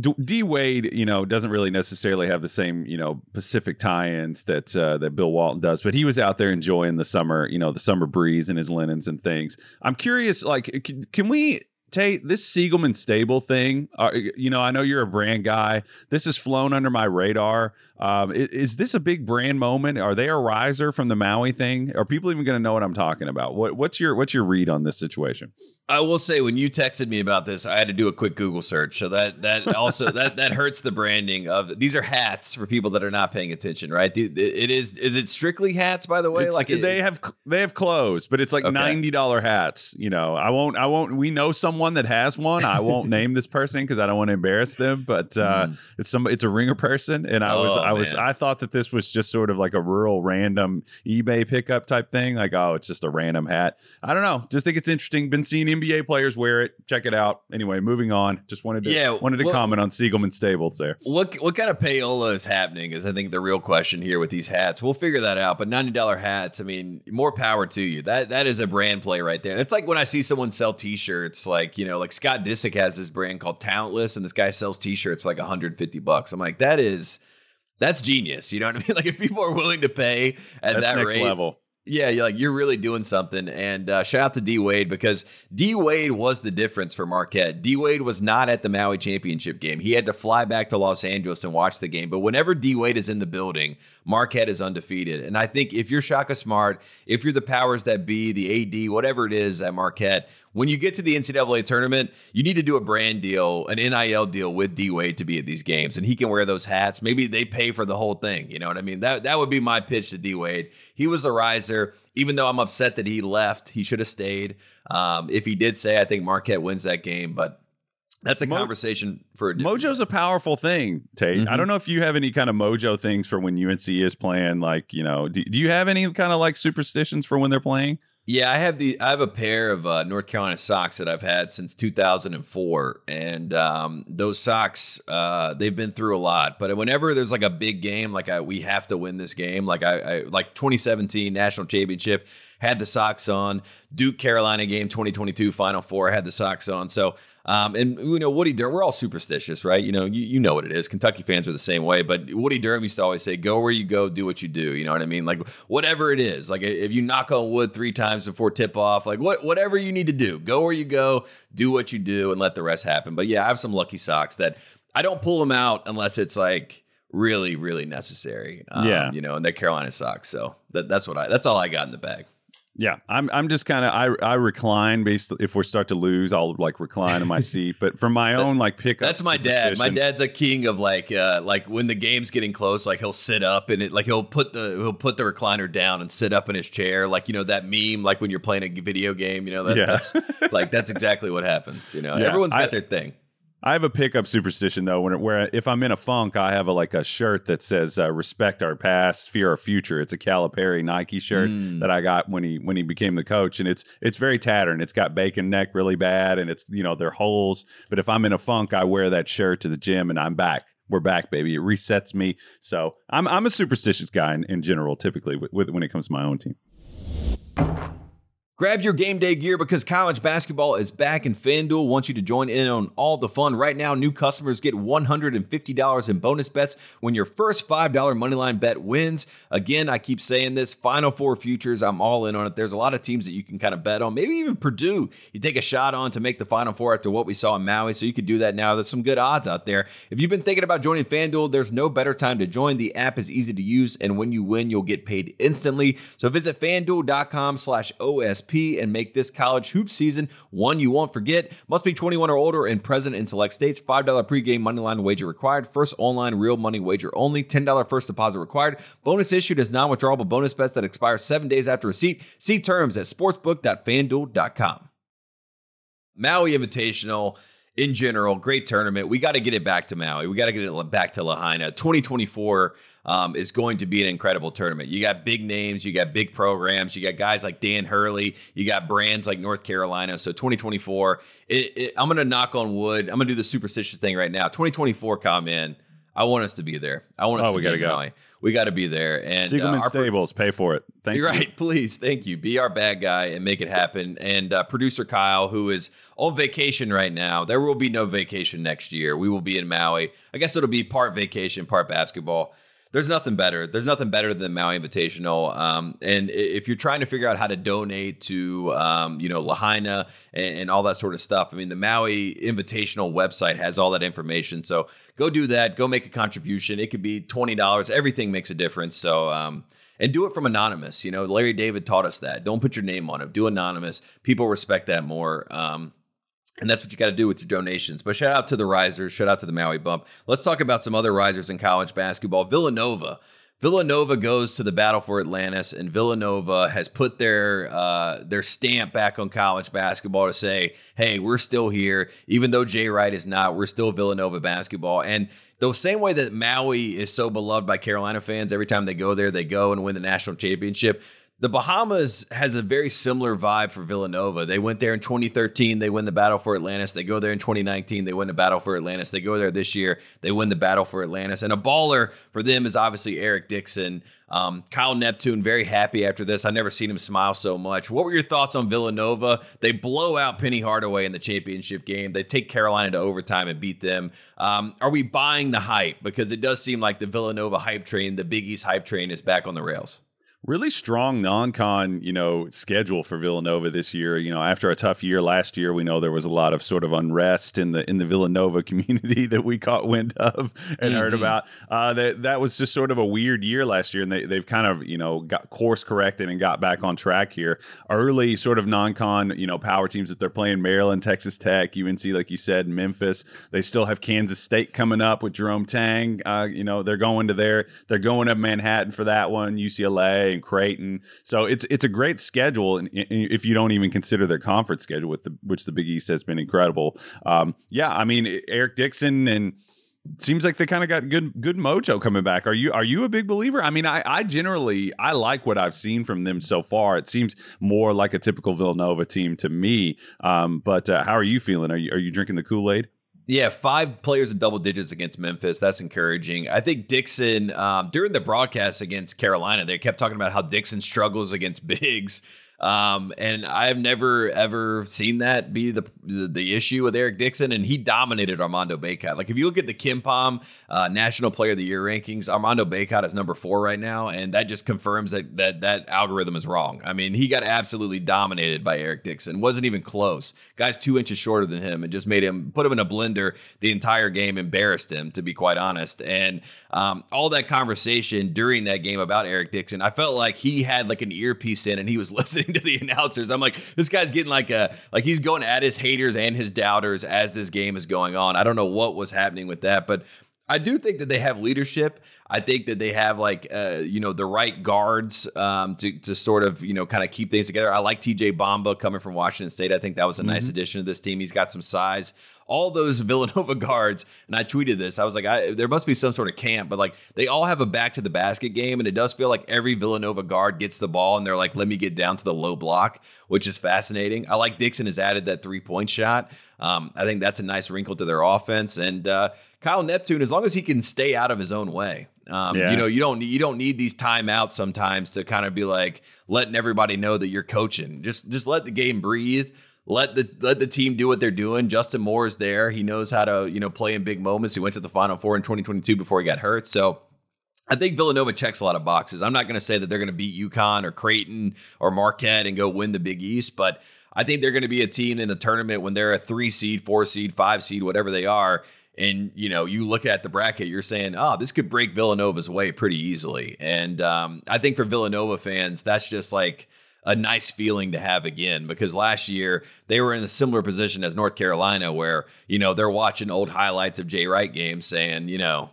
D- Wade, you know, doesn't really necessarily have the same, you know, Pacific tie-ins that uh, that Bill Walton does, but he was out there enjoying the summer, you know, the summer breeze and his linens and things. I'm curious, like, can, can we Tate this Siegelman stable thing? Uh, you know, I know you're a brand guy. This has flown under my radar. Um, is, is this a big brand moment? Are they a riser from the Maui thing? Are people even going to know what I'm talking about? What, what's your what's your read on this situation? I will say when you texted me about this, I had to do a quick Google search. So that that also that that hurts the branding of these are hats for people that are not paying attention, right? It is is it strictly hats by the way? It's, like it, they have they have clothes, but it's like Okay. ninety dollar hats. You know, I won't I won't. We know someone that has one. I won't name this person because I don't want to embarrass them. But uh, it's some it's a ringer person, and I was Mm. Oh, I was. I thought that this was just sort of like a rural random eBay pickup type thing. Like oh, it's just a random hat. I don't know. Just think it's interesting. Been seeing NBA players wear it. Check it out. Anyway, moving on. Just wanted to Yeah, wanted to well- comment on Siegelman Stables there. What what kind of payola is happening is I think the real question here with these hats. We'll figure that out. But ninety dollar hats, I mean, more power to you. That that is a brand play right there. It's like when I see someone sell T-shirts, like you know, like Scott Disick has this brand called Talentless, and this guy sells T-shirts for like one hundred fifty bucks. I'm like, that is that's genius. You know what I mean? Like if people are willing to pay at That's that rate, level. Yeah, you're like you're really doing something. And uh, shout out to D Wade because D Wade was the difference for Marquette. D Wade was not at the Maui championship game. He had to fly back to Los Angeles and watch the game. But whenever D Wade is in the building, Marquette is undefeated. And I think if you're Shaka Smart, if you're the powers that be, the AD, whatever it is at Marquette, when you get to the NCAA tournament, you need to do a brand deal, an NIL deal with D Wade to be at these games, and he can wear those hats. Maybe they pay for the whole thing. You know what I mean? That that would be my pitch to D Wade. He was a riser. Even though I'm upset that he left, he should have stayed. Um, if he did say, I think Marquette wins that game, but that's a Mo- conversation for a Mojo's a powerful thing, Tate. I Mhm. don't know if you have any kind of mojo things for when UNC is playing. Like, you know, do, do you have any kind of like superstitions for when they're playing? Yeah, I have the I have a pair of uh, North Carolina socks that I've had since 2004, and um, those socks uh, they've been through a lot. But whenever there's like a big game, like I, we have to win this game, like I, I like 2017 national championship, had the socks on. Duke Carolina game 2022 Final Four had the socks on. So. Um, and you know Woody Durham, we're all superstitious, right? You know, you, you know what it is. Kentucky fans are the same way, but Woody Durham used to always say, "Go where you go, do what you do." You know what I mean? Like whatever it is, like if you knock on wood three times before tip off, like what whatever you need to do, go where you go, do what you do, and let the rest happen. But yeah, I have some lucky socks that I don't pull them out unless it's like really, really necessary. Um, Yeah. you know, and they're Carolina socks, so that, that's what I that's all I got in the bag. Yeah, I'm. I'm just kind of. I I recline based. If we start to lose, I'll like recline in my seat. But for my own like pickup, That's my dad. My dad's a king of like uh like when the game's getting close, like he'll sit up and it like he'll put the he'll put the recliner down and sit up in his chair, like you know that meme, like when you're playing a video game, you know that, Yeah. that's like that's exactly what happens. You know, Yeah, everyone's got I- their thing. I have a pickup superstition though, when where if I'm in a funk, I have a like a shirt that says uh, "Respect our past, fear our future." It's a Calipari Nike shirt Mm. that I got when he when he became the coach, and it's it's very tattered. It's got bacon neck really bad, and it's you know they're holes. But if I'm in a funk, I wear that shirt to the gym, and I'm back. We're back, baby. It resets me. So I'm I'm a superstitious guy in, in general, typically with, with, when it comes to my own team. Grab your game day gear because college basketball is back and FanDuel wants you to join in on all the fun. Right now, new customers get $150 in bonus bets when your first $5 moneyline bet wins. Again, I keep saying this Final Four futures, I'm all in on it. There's a lot of teams that you can kind of bet on. Maybe even Purdue, you take a shot on to make the Final Four after what we saw in Maui. So you could do that now. There's some good odds out there. If you've been thinking about joining FanDuel, there's no better time to join. The app is easy to use, and when you win, you'll get paid instantly. So visit fanduel.com slash OSP and make this college hoop season one you won't forget. Must be 21 or older and present in select states. $5 pregame moneyline wager required. First online real money wager only. $10 first deposit required. Bonus issued as non-withdrawable bonus bets that expire seven days after receipt. See terms at sportsbook.fanduel.com. Maui Invitational in general, great tournament. We got to get it back to Maui. We got to get it back to Lahaina. 2024 um, is going to be an incredible tournament. You got big names, you got big programs, you got guys like Dan Hurley, you got brands like North Carolina. So 2024, it, it, I'm going to knock on wood. I'm going to do the superstitious thing right now. 2024 come in. I want us to be there. I want us Oh, to we be gotta in go. Maui. We got to be there. And uh, Siegelman our pro- Stables, pay for it. Thank you're you. right. Please, thank you. Be our bad guy and make it happen. And uh, producer Kyle, who is on vacation right now, there will be no vacation next year. We will be in Maui. I guess it'll be part vacation, part basketball. There's nothing better. There's nothing better than the Maui Invitational. Um, and if you're trying to figure out how to donate to, um, you know, Lahaina and, and all that sort of stuff, I mean, the Maui Invitational website has all that information. So go do that. Go make a contribution. It could be twenty dollars. Everything makes a difference. So um, and do it from anonymous. You know, Larry David taught us that. Don't put your name on it. Do anonymous. People respect that more. Um, and that's what you got to do with your donations. But shout out to the risers. Shout out to the Maui Bump. Let's talk about some other risers in college basketball. Villanova. Villanova goes to the battle for Atlantis, and Villanova has put their uh, their stamp back on college basketball to say, "Hey, we're still here, even though Jay Wright is not. We're still Villanova basketball." And the same way that Maui is so beloved by Carolina fans, every time they go there, they go and win the national championship. The Bahamas has a very similar vibe for Villanova. They went there in 2013, they win the battle for Atlantis. They go there in 2019, they win the battle for Atlantis. They go there this year, they win the battle for Atlantis. And a baller for them is obviously Eric Dixon. Um, Kyle Neptune, very happy after this. I never seen him smile so much. What were your thoughts on Villanova? They blow out Penny Hardaway in the championship game. They take Carolina to overtime and beat them. Um, are we buying the hype? Because it does seem like the Villanova hype train, the Big East hype train, is back on the rails really strong non-con you know schedule for villanova this year. You know after a tough year last year we know there was a lot of sort of unrest in the in the villanova community that we caught wind of and mm-hmm. heard about. Uh, that that was just sort of a weird year last year and they, they've kind of you know got course corrected and got back on track here. Early sort of non-con you know power teams that they're playing maryland texas tech unc like you said memphis they still have kansas state coming up with jerome tang. Uh, you know they're going to there they're going to manhattan for that one ucla and Creighton. So it's it's a great schedule, and if you don't even consider their conference schedule, with the which the Big East has been incredible. Um, yeah, I mean Eric Dixon and seems like they kind of got good good mojo coming back. Are you are you a big believer? I mean, I, I generally I like what I've seen from them so far. It seems more like a typical Villanova team to me. Um, but uh, how are you feeling? Are you are you drinking the Kool Aid? Yeah, five players in double digits against Memphis. That's encouraging. I think Dixon, um, during the broadcast against Carolina, they kept talking about how Dixon struggles against bigs. Um, and I've never ever seen that be the, the, the issue with Eric Dixon, and he dominated Armando Bacot. Like if you look at the KenPom uh, National Player of the Year rankings, Armando Bacot is number four right now, and that just confirms that that that algorithm is wrong. I mean, he got absolutely dominated by Eric Dixon. wasn't even close. Guy's two inches shorter than him, and just made him put him in a blender the entire game, embarrassed him to be quite honest. And um, all that conversation during that game about Eric Dixon, I felt like he had like an earpiece in and he was listening to the announcers. I'm like, this guy's getting like a like he's going at his haters and his doubters as this game is going on. I don't know what was happening with that, but I do think that they have leadership. I think that they have like uh, you know the right guards um, to to sort of you know kind of keep things together. I like TJ Bamba coming from Washington State. I think that was a nice mm-hmm. addition to this team. He's got some size. All those Villanova guards, and I tweeted this. I was like, I, there must be some sort of camp, but like they all have a back to the basket game, and it does feel like every Villanova guard gets the ball and they're like, let me get down to the low block, which is fascinating. I like Dixon has added that three point shot. Um, I think that's a nice wrinkle to their offense, and uh, Kyle Neptune, as long as he can stay out of his own way. Um, yeah. You know, you don't you don't need these timeouts sometimes to kind of be like letting everybody know that you're coaching. Just just let the game breathe. Let the let the team do what they're doing. Justin Moore is there. He knows how to you know play in big moments. He went to the Final Four in 2022 before he got hurt. So I think Villanova checks a lot of boxes. I'm not going to say that they're going to beat UConn or Creighton or Marquette and go win the Big East, but I think they're going to be a team in the tournament when they're a three seed, four seed, five seed, whatever they are and you know you look at the bracket you're saying oh this could break villanova's way pretty easily and um, i think for villanova fans that's just like a nice feeling to have again because last year they were in a similar position as north carolina where you know they're watching old highlights of jay wright games saying you know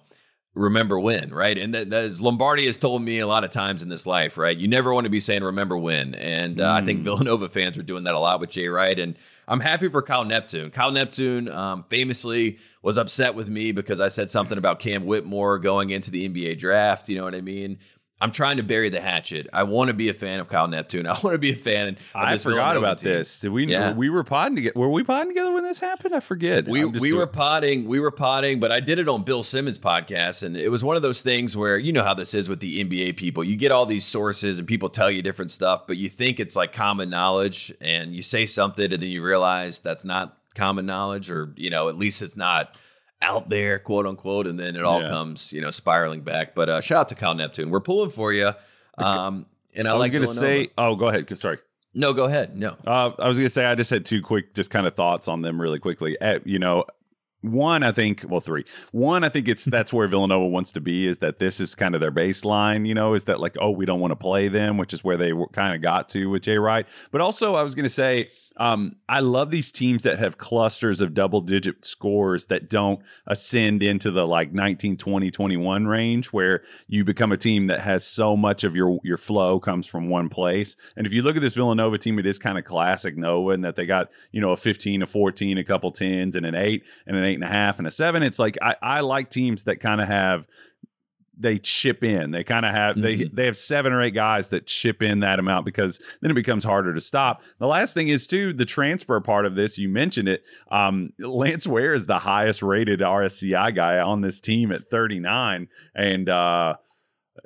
remember when, right? And that, that is Lombardi has told me a lot of times in this life, right? You never want to be saying remember when. And uh, mm. I think mm. Villanova fans were doing that a lot with Jay Wright. And I'm happy for Kyle Neptune. Kyle Neptune um, famously was upset with me because I said something about Cam Whitmore going into the NBA draft. You know what I mean? I'm trying to bury the hatchet. I want to be a fan of Kyle Neptune. I want to be a fan. I forgot about team. this. Did we? Yeah. We were potting together. Were we potting together when this happened? I forget. We we doing... were potting. We were potting, but I did it on Bill Simmons' podcast, and it was one of those things where you know how this is with the NBA people. You get all these sources, and people tell you different stuff, but you think it's like common knowledge, and you say something, and then you realize that's not common knowledge, or you know, at least it's not out there, quote unquote, and then it all yeah. comes, you know, spiraling back. But uh, shout out to Kyle Neptune. We're pulling for you. Um, and I, I was like to say, oh, go ahead. Sorry. No, go ahead. No, uh, I was going to say I just had two quick, just kind of thoughts on them really quickly. At, you know, one, I think, well, three. One, I think it's that's where Villanova wants to be. Is that this is kind of their baseline? You know, is that like, oh, we don't want to play them, which is where they kind of got to with Jay Wright. But also, I was going to say, um, I love these teams that have clusters of double digit scores that don't ascend into the like 19, 20, 21 range where you become a team that has so much of your your flow comes from one place. And if you look at this Villanova team, it is kind of classic Nova in that they got, you know, a 15, a 14, a couple tens, and an eight, and an eight and a half, and a seven. It's like I, I like teams that kind of have they chip in. They kind of have mm-hmm. they they have seven or eight guys that chip in that amount because then it becomes harder to stop. The last thing is too the transfer part of this. You mentioned it. Um, Lance Ware is the highest rated RSCI guy on this team at 39, and uh,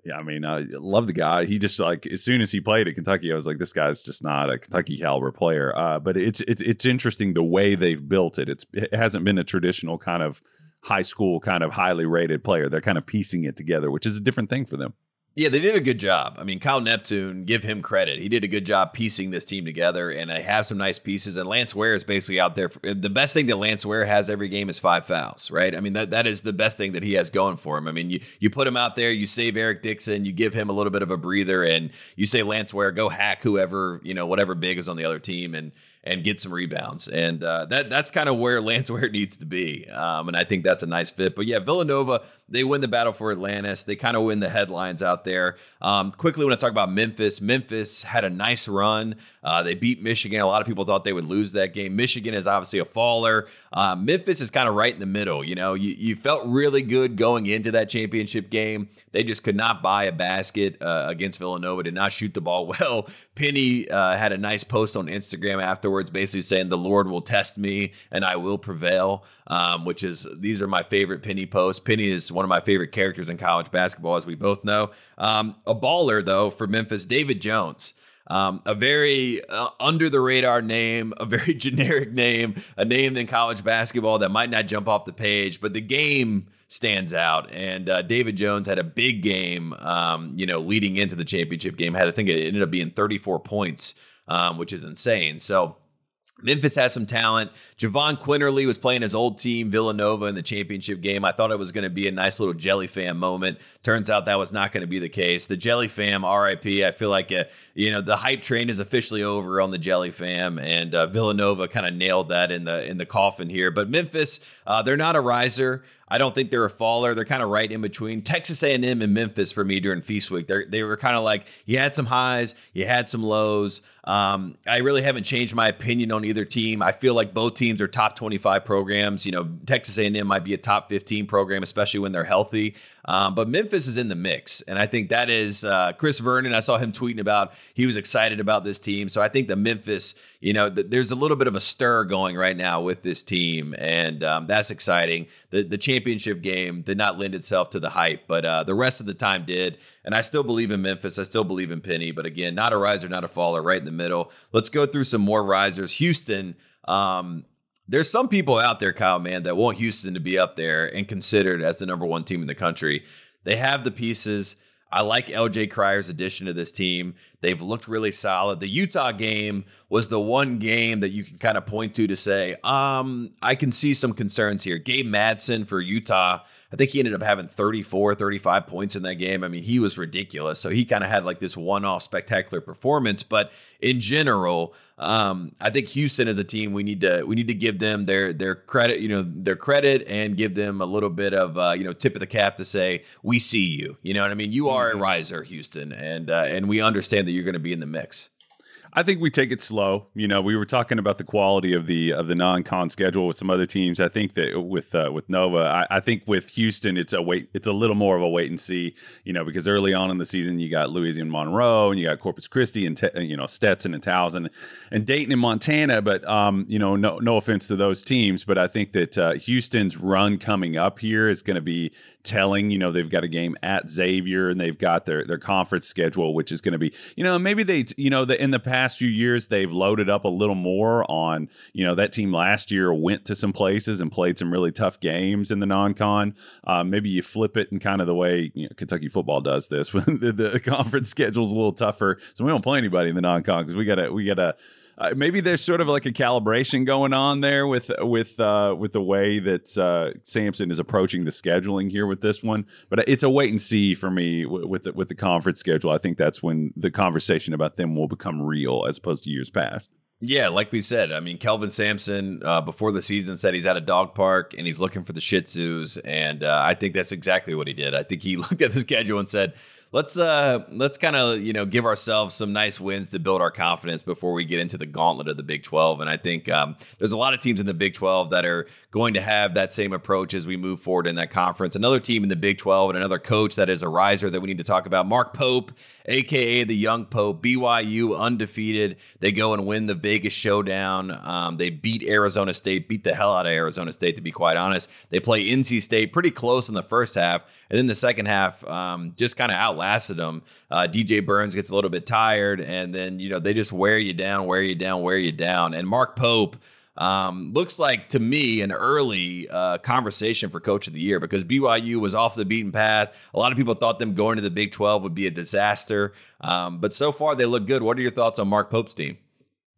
yeah, I mean, I love the guy. He just like as soon as he played at Kentucky, I was like, this guy's just not a Kentucky caliber player. Uh, but it's it's it's interesting the way they've built it. It's it hasn't been a traditional kind of high school kind of highly rated player. They're kind of piecing it together, which is a different thing for them. Yeah, they did a good job. I mean, Kyle Neptune, give him credit. He did a good job piecing this team together, and they have some nice pieces. And Lance Ware is basically out there. For, the best thing that Lance Ware has every game is five fouls, right? I mean, that that is the best thing that he has going for him. I mean, you you put him out there, you save Eric Dixon, you give him a little bit of a breather, and you say Lance Ware, go hack whoever you know, whatever big is on the other team, and and get some rebounds. And uh, that that's kind of where Lance Ware needs to be. Um, and I think that's a nice fit. But yeah, Villanova, they win the battle for Atlantis. They kind of win the headlines out there. Um, quickly, when I talk about Memphis, Memphis had a nice run. Uh, they beat Michigan. A lot of people thought they would lose that game. Michigan is obviously a faller. Uh, Memphis is kind of right in the middle. You know, you, you felt really good going into that championship game. They just could not buy a basket uh, against Villanova, did not shoot the ball well. Penny uh, had a nice post on Instagram afterwards, basically saying, The Lord will test me and I will prevail, um, which is, these are my favorite Penny posts. Penny is one of my favorite characters in college basketball, as we both know. Um, a baller, though, for Memphis, David Jones. Um, a very uh, under the radar name, a very generic name, a name in college basketball that might not jump off the page, but the game stands out. And uh, David Jones had a big game, um, you know, leading into the championship game. Had I think it ended up being 34 points, um, which is insane. So Memphis has some talent. Jahvon Quinerly was playing his old team, Villanova, in the championship game. I thought it was going to be a nice little Jelly Fam moment. Turns out that was not going to be the case. The Jelly Fam, RIP. I feel like uh, you know the hype train is officially over on the Jelly Fam, and uh, Villanova kind of nailed that in the in the coffin here. But Memphis, uh, they're not a riser. I don't think they're a faller. They're kind of right in between Texas A&M and Memphis for me during Feast Week. They they were kind of like you had some highs, you had some lows. Um, I really haven't changed my opinion on either team. I feel like both teams are top 25 programs. You know, Texas A&M might be a top 15 program, especially when they're healthy. Um, but Memphis is in the mix, and I think that is uh, Chris Vernon. I saw him tweeting about he was excited about this team. So I think the Memphis you know, th- there's a little bit of a stir going right now with this team, and um, that's exciting. The the championship game did not lend itself to the hype, but uh, the rest of the time did. And I still believe in Memphis. I still believe in Penny, but again, not a riser, not a faller, right in the middle. Let's go through some more risers. Houston. Um, there's some people out there, Kyle, man, that want Houston to be up there and considered as the number one team in the country. They have the pieces. I like LJ Cryer's addition to this team. They've looked really solid. The Utah game was the one game that you can kind of point to to say, um, I can see some concerns here. Gabe Madsen for Utah I think he ended up having 34, 35 points in that game. I mean, he was ridiculous. So he kind of had like this one off spectacular performance. But in general, um, I think Houston as a team we need to we need to give them their their credit, you know, their credit and give them a little bit of uh, you know tip of the cap to say we see you. You know what I mean? You are a mm-hmm. riser, Houston, and uh, and we understand that you're going to be in the mix. I think we take it slow. You know, we were talking about the quality of the of the non-con schedule with some other teams. I think that with uh, with Nova, I, I, think with Houston, it's a wait. It's a little more of a wait and see. You know, because early on in the season, you got Louisiana Monroe, and you got Corpus Christi, and te- you know Stetson and Towson, and Dayton and Montana. But um, you know, no no offense to those teams, but I think that uh, Houston's run coming up here is going to be telling. You know, they've got a game at Xavier, and they've got their their conference schedule, which is going to be. You know, maybe they you know the, in the past few years they've loaded up a little more on you know that team last year went to some places and played some really tough games in the non-con uh, maybe you flip it in kind of the way you know, kentucky football does this when the, the conference schedule's a little tougher so we don't play anybody in the non-con because we gotta we gotta uh, maybe there's sort of like a calibration going on there with with uh, with the way that uh, Sampson is approaching the scheduling here with this one. But it's a wait and see for me with the, with the conference schedule. I think that's when the conversation about them will become real as opposed to years past. Yeah, like we said, I mean, Kelvin Sampson uh, before the season said he's at a dog park and he's looking for the Shih Tzus, and uh, I think that's exactly what he did. I think he looked at the schedule and said, let's uh let's kind of you know give ourselves some nice wins to build our confidence before we get into the gauntlet of the Big 12 and I think um, there's a lot of teams in the Big 12 that are going to have that same approach as we move forward in that conference. Another team in the Big 12 and another coach that is a riser that we need to talk about Mark Pope aka the young Pope BYU undefeated. They go and win the Vegas showdown. Um, they beat Arizona State beat the hell out of Arizona State to be quite honest. They play NC State pretty close in the first half and then the second half um, just kind of outlasted them. Uh, DJ Burns gets a little bit tired, and then you know they just wear you down, wear you down, wear you down. And Mark Pope um, looks like to me an early uh, conversation for Coach of the Year because BYU was off the beaten path. A lot of people thought them going to the Big 12 would be a disaster, um, but so far they look good. What are your thoughts on Mark Pope's team?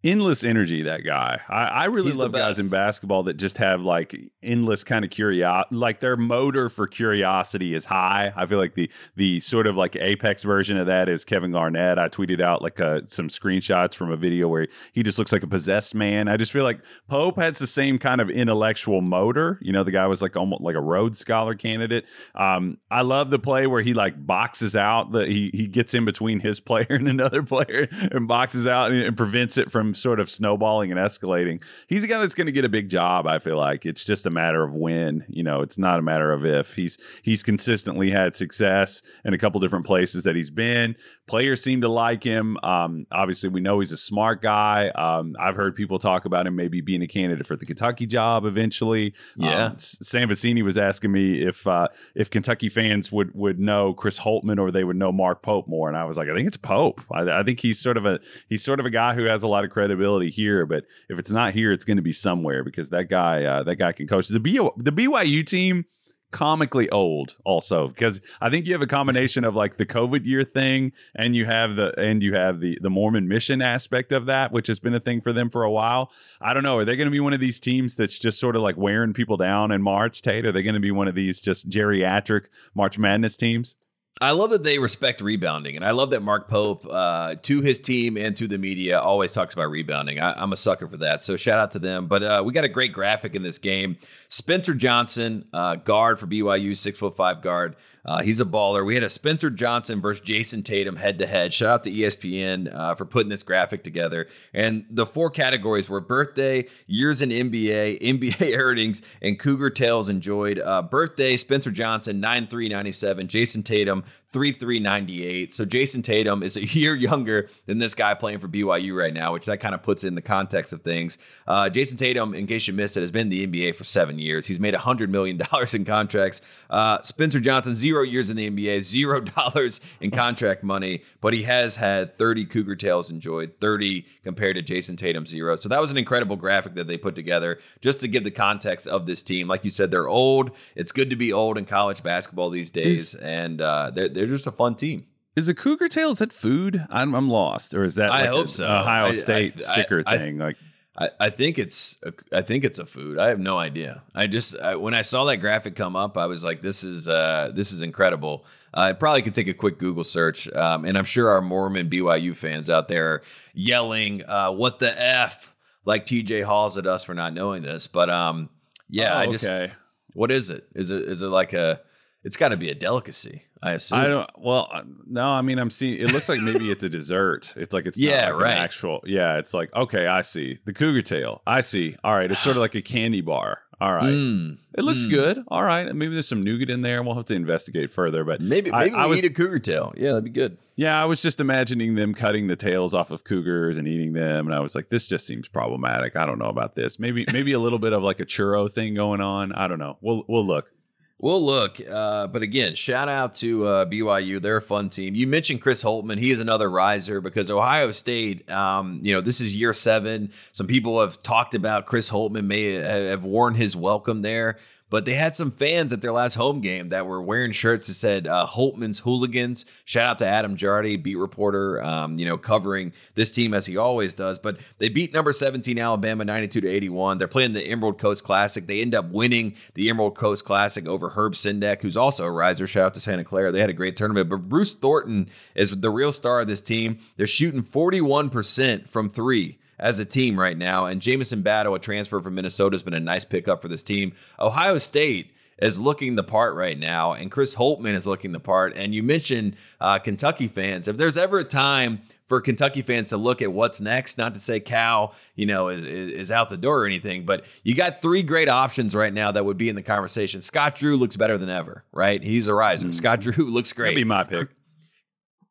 Endless energy that guy. I, I really He's love guys in basketball that just have like endless kind of curiosity like their motor for curiosity is high. I feel like the the sort of like apex version of that is kevin garnett. I tweeted out like uh some screenshots from a video where he just looks like a possessed man. I just feel like pope has the same kind of intellectual motor. You know the guy was like almost like a rhodes scholar candidate. Um i love the play where he like boxes out the he, he gets in between his player and another player and boxes out and, and prevents it from sort of snowballing and escalating. He's a guy that's going to get a big job. I feel like it's just a matter of when. You know, it's not a matter of if. He's he's consistently had success in a couple different places that he's been. Players seem to like him. Um, obviously, we know he's a smart guy. Um, I've heard people talk about him maybe being a candidate for the Kentucky job eventually. Yeah. Um, Sam Vecenie was asking me if uh, if Kentucky fans would would know Chris Holtmann or they would know Mark Pope more, and I was like, I think it's Pope. I, I think he's sort of a he's sort of a guy who has a lot of credibility here, but if it's not here, it's going to be somewhere because that guy uh, that guy can coach. The B- the BYU team comically old also because I think you have a combination of like the COVID year thing and you have the and you have the the Mormon mission aspect of that which has been a thing for them for a while. I don't know, are they going to be one of these teams that's just sort of like wearing people down in March, Tate? Are they going to be one of these just geriatric March Madness teams? I love that they respect rebounding, and I love that Mark Pope, uh, to his team and to the media, always talks about rebounding. I, I'm a sucker for that, so shout out to them. But uh, we got a great graphic in this game. Spencer Johnson, uh, guard for BYU, six foot five guard. Uh, he's a baller. We had a Spencer Johnson versus Jayson Tatum head to head. Shout out to ESPN uh, for putting this graphic together. And the four categories were birthday, years in NBA, NBA earnings, and Cougar Tails enjoyed. Uh, birthday, Spencer Johnson, 9 3 97. Jayson Tatum, 3 3 98. So Jayson Tatum is a year younger than this guy playing for BYU right now, which that kind of puts in the context of things. Uh, Jayson Tatum, in case you missed it, has been in the NBA for seven years. He's made $100 million in contracts. Uh, Spencer Johnson, zero years in the NBA, zero dollars in contract money, but he has had 30 Cougar Tails enjoyed, 30 compared to Jayson Tatum, zero. So that was an incredible graphic that they put together just to give the context of this team. Like you said, they're old. It's good to be old in college basketball these days, and uh, they're, they're just a fun team. Is a cougar tail is that food? I'm, I'm lost, or is that I like hope a so. Ohio State I- I- sticker I- thing? like I, I think it's a, I think it's a food. I have no idea. I just when I saw that graphic come up, I was like, this is uh, this is incredible. I probably could take a quick Google search, um, and I'm sure our Mormon BYU fans out there are yelling, uh, "What the f?" like TJ Halls at us for not knowing this. But um, yeah, oh, I just okay. what is it? Is it is it like a? It's got to be a delicacy. I assume. I don't. Well, uh, no. I mean, I'm seeing. It looks like maybe it's a dessert. It's like it's not Yeah, like an right. actual. Yeah, it's like okay. I see the cougar tail. I see. All right. It's sort of like a candy bar. All right. Mm, It looks mm. good. All right. Maybe there's some nougat in there. We'll have to investigate further. But Maybe I- maybe I we was- eat a cougar tail. Yeah, that'd be good. yeah, I was just imagining them cutting the tails off of cougars and eating them, and I was like, this just seems problematic. I don't know about this. Maybe maybe a little bit of like a churro thing going on. I don't know. We'll we'll look. We'll look, uh, but again, shout out to uh, BYU. They're a fun team. You mentioned Chris Holtmann. He is another riser because Ohio State, um, you know, this is year seven. Some people have talked about Chris Holtmann may have worn his welcome there, but they had some fans at their last home game that were wearing shirts that said uh, Holtmann's Hooligans. Shout out to Adam Jardy, beat reporter, um, you know, covering this team as he always does. But they beat number 17 Alabama 92 to 81. They're playing the Emerald Coast Classic. They end up winning the Emerald Coast Classic over Herb Sendek, who's also a riser. Shout out to Santa Clara. They had a great tournament. But Bruce Thornton is the real star of this team. They're shooting 41% from three as a team right now. And Jamison Battle, a transfer from Minnesota, has been a nice pickup for this team. Ohio State is looking the part right now, and Chris Holtmann is looking the part. And you mentioned uh, Kentucky fans. If there's ever a time for Kentucky fans to look at what's next, not to say Cal, you know, is, is, is out the door or anything, but you got three great options right now that would be in the conversation. Scott Drew looks better than ever, right? He's a riser. Mm. Scott Drew looks great. That'd be my pick.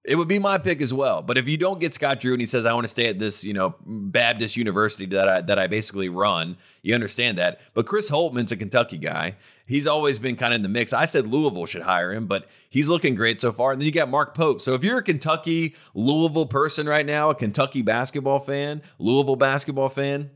It would be my pick as well. But if you don't get Scott Drew and he says I want to stay at this, you know, Baptist University that I that I basically run, you understand that. But Chris Holtmann's a Kentucky guy. He's always been kind of in the mix. I said Louisville should hire him, but he's looking great so far. And then you got Mark Pope. So if you're a Kentucky Louisville person right now, a Kentucky basketball fan, Louisville basketball fan,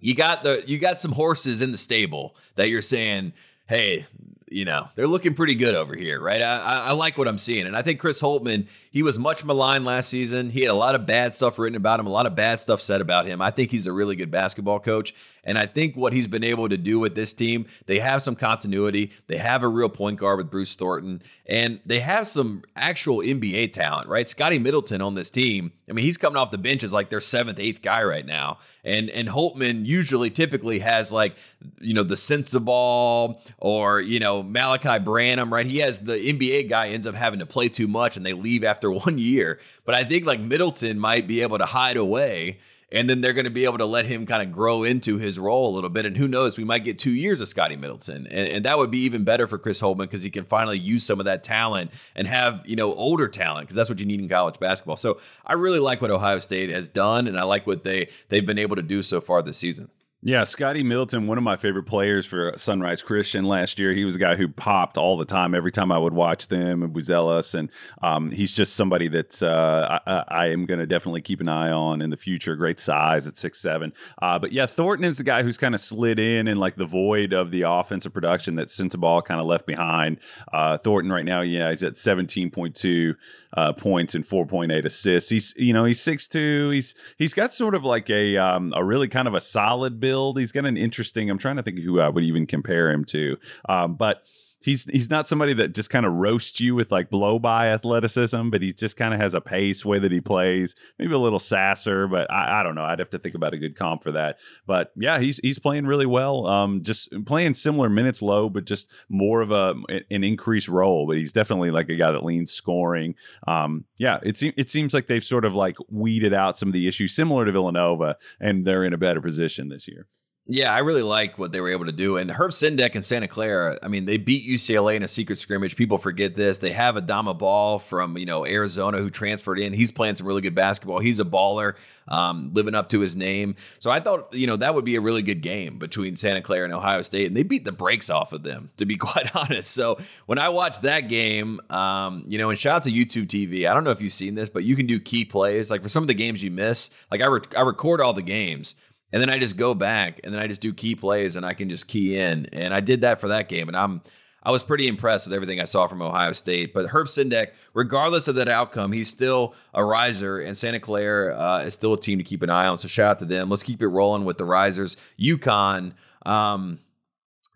you got the you got some horses in the stable that you're saying, hey, you know, they're looking pretty good over here, right? I, I, I, like what I'm seeing. And I think Chris Holtmann, he was much maligned last season. He had a lot of bad stuff written about him, a lot of bad stuff said about him. I think he's a really good basketball coach. And I think what he's been able to do with this team, they have some continuity. They have a real point guard with Bruce Thornton, and they have some actual NBA talent, right? Scotty Middleton on this team. I mean, he's coming off the bench as like their seventh, eighth guy right now. And and Holtmann usually typically has like, you know, the Sensabaugh or, you know, Malachi Branham, right? He has the NBA guy ends up having to play too much and they leave after one year. But I think like Middleton might be able to hide away and then they're going to be able to let him kind of grow into his role a little bit. And who knows, we might get two years of Scotty Middleton, and, and that would be even better for Chris Holtmann because he can finally use some of that talent and have you know older talent because that's what you need in college basketball. So I really like what Ohio State has done, and I like what they they've been able to do so far this season. Yeah, Scotty Middleton, one of my favorite players for Sunrise Christian last year. He was a guy who popped all the time every time I would watch them and was. And um, he's just somebody that uh, I, I, am going to definitely keep an eye on in the future. Great size at six seven. Uh, but yeah, Thornton is the guy who's kind of slid in in like the void of the offensive production that Sensabaugh kind of left behind. Uh, Thornton right now, yeah, he's at 17.2 uh, points and 4.8 assists. He's you know he's six two. He's he's got sort of like a um, a really kind of a solid build. He's got an interesting. I'm trying to think who I would even compare him to, um, but he's he's not somebody that just kind of roasts you with like blow by athleticism, but he just kind of has a pace way that he plays. Maybe a little sasser, but I, I, don't know. I'd have to think about a good comp for that. But yeah, he's he's playing really well. Um, just playing similar minutes low, but just more of a an increased role. But he's definitely like a guy that leans scoring. Um, yeah, it seems it seems like they've sort of like weeded out some of the issues similar to Villanova, and they're in a better position this year. Yeah, I really like what they were able to do. And Herb Sendek and Santa Clara, I mean, they beat UCLA in a secret scrimmage. People forget this. They have Adama Bal from, you know, Arizona who transferred in. He's playing some really good basketball. He's a baller, um, living up to his name. So I thought, you know, that would be a really good game between Santa Clara and Ohio State. And they beat the brakes off of them, to be quite honest. So when I watched that game, um, you know, and shout out to YouTube TV. I don't know if you've seen this, but you can do key plays. Like for some of the games you miss, like I, re- I record all the games and then I just go back and then I just do key plays and I can just key in. And I did that for that game, and I'm I was pretty impressed with everything I saw from Ohio State. But Herb Sendek, regardless of that outcome, he's still a riser, and Santa Clara uh, is still a team to keep an eye on. So shout out to them. Let's keep it rolling with the risers. UConn. Um,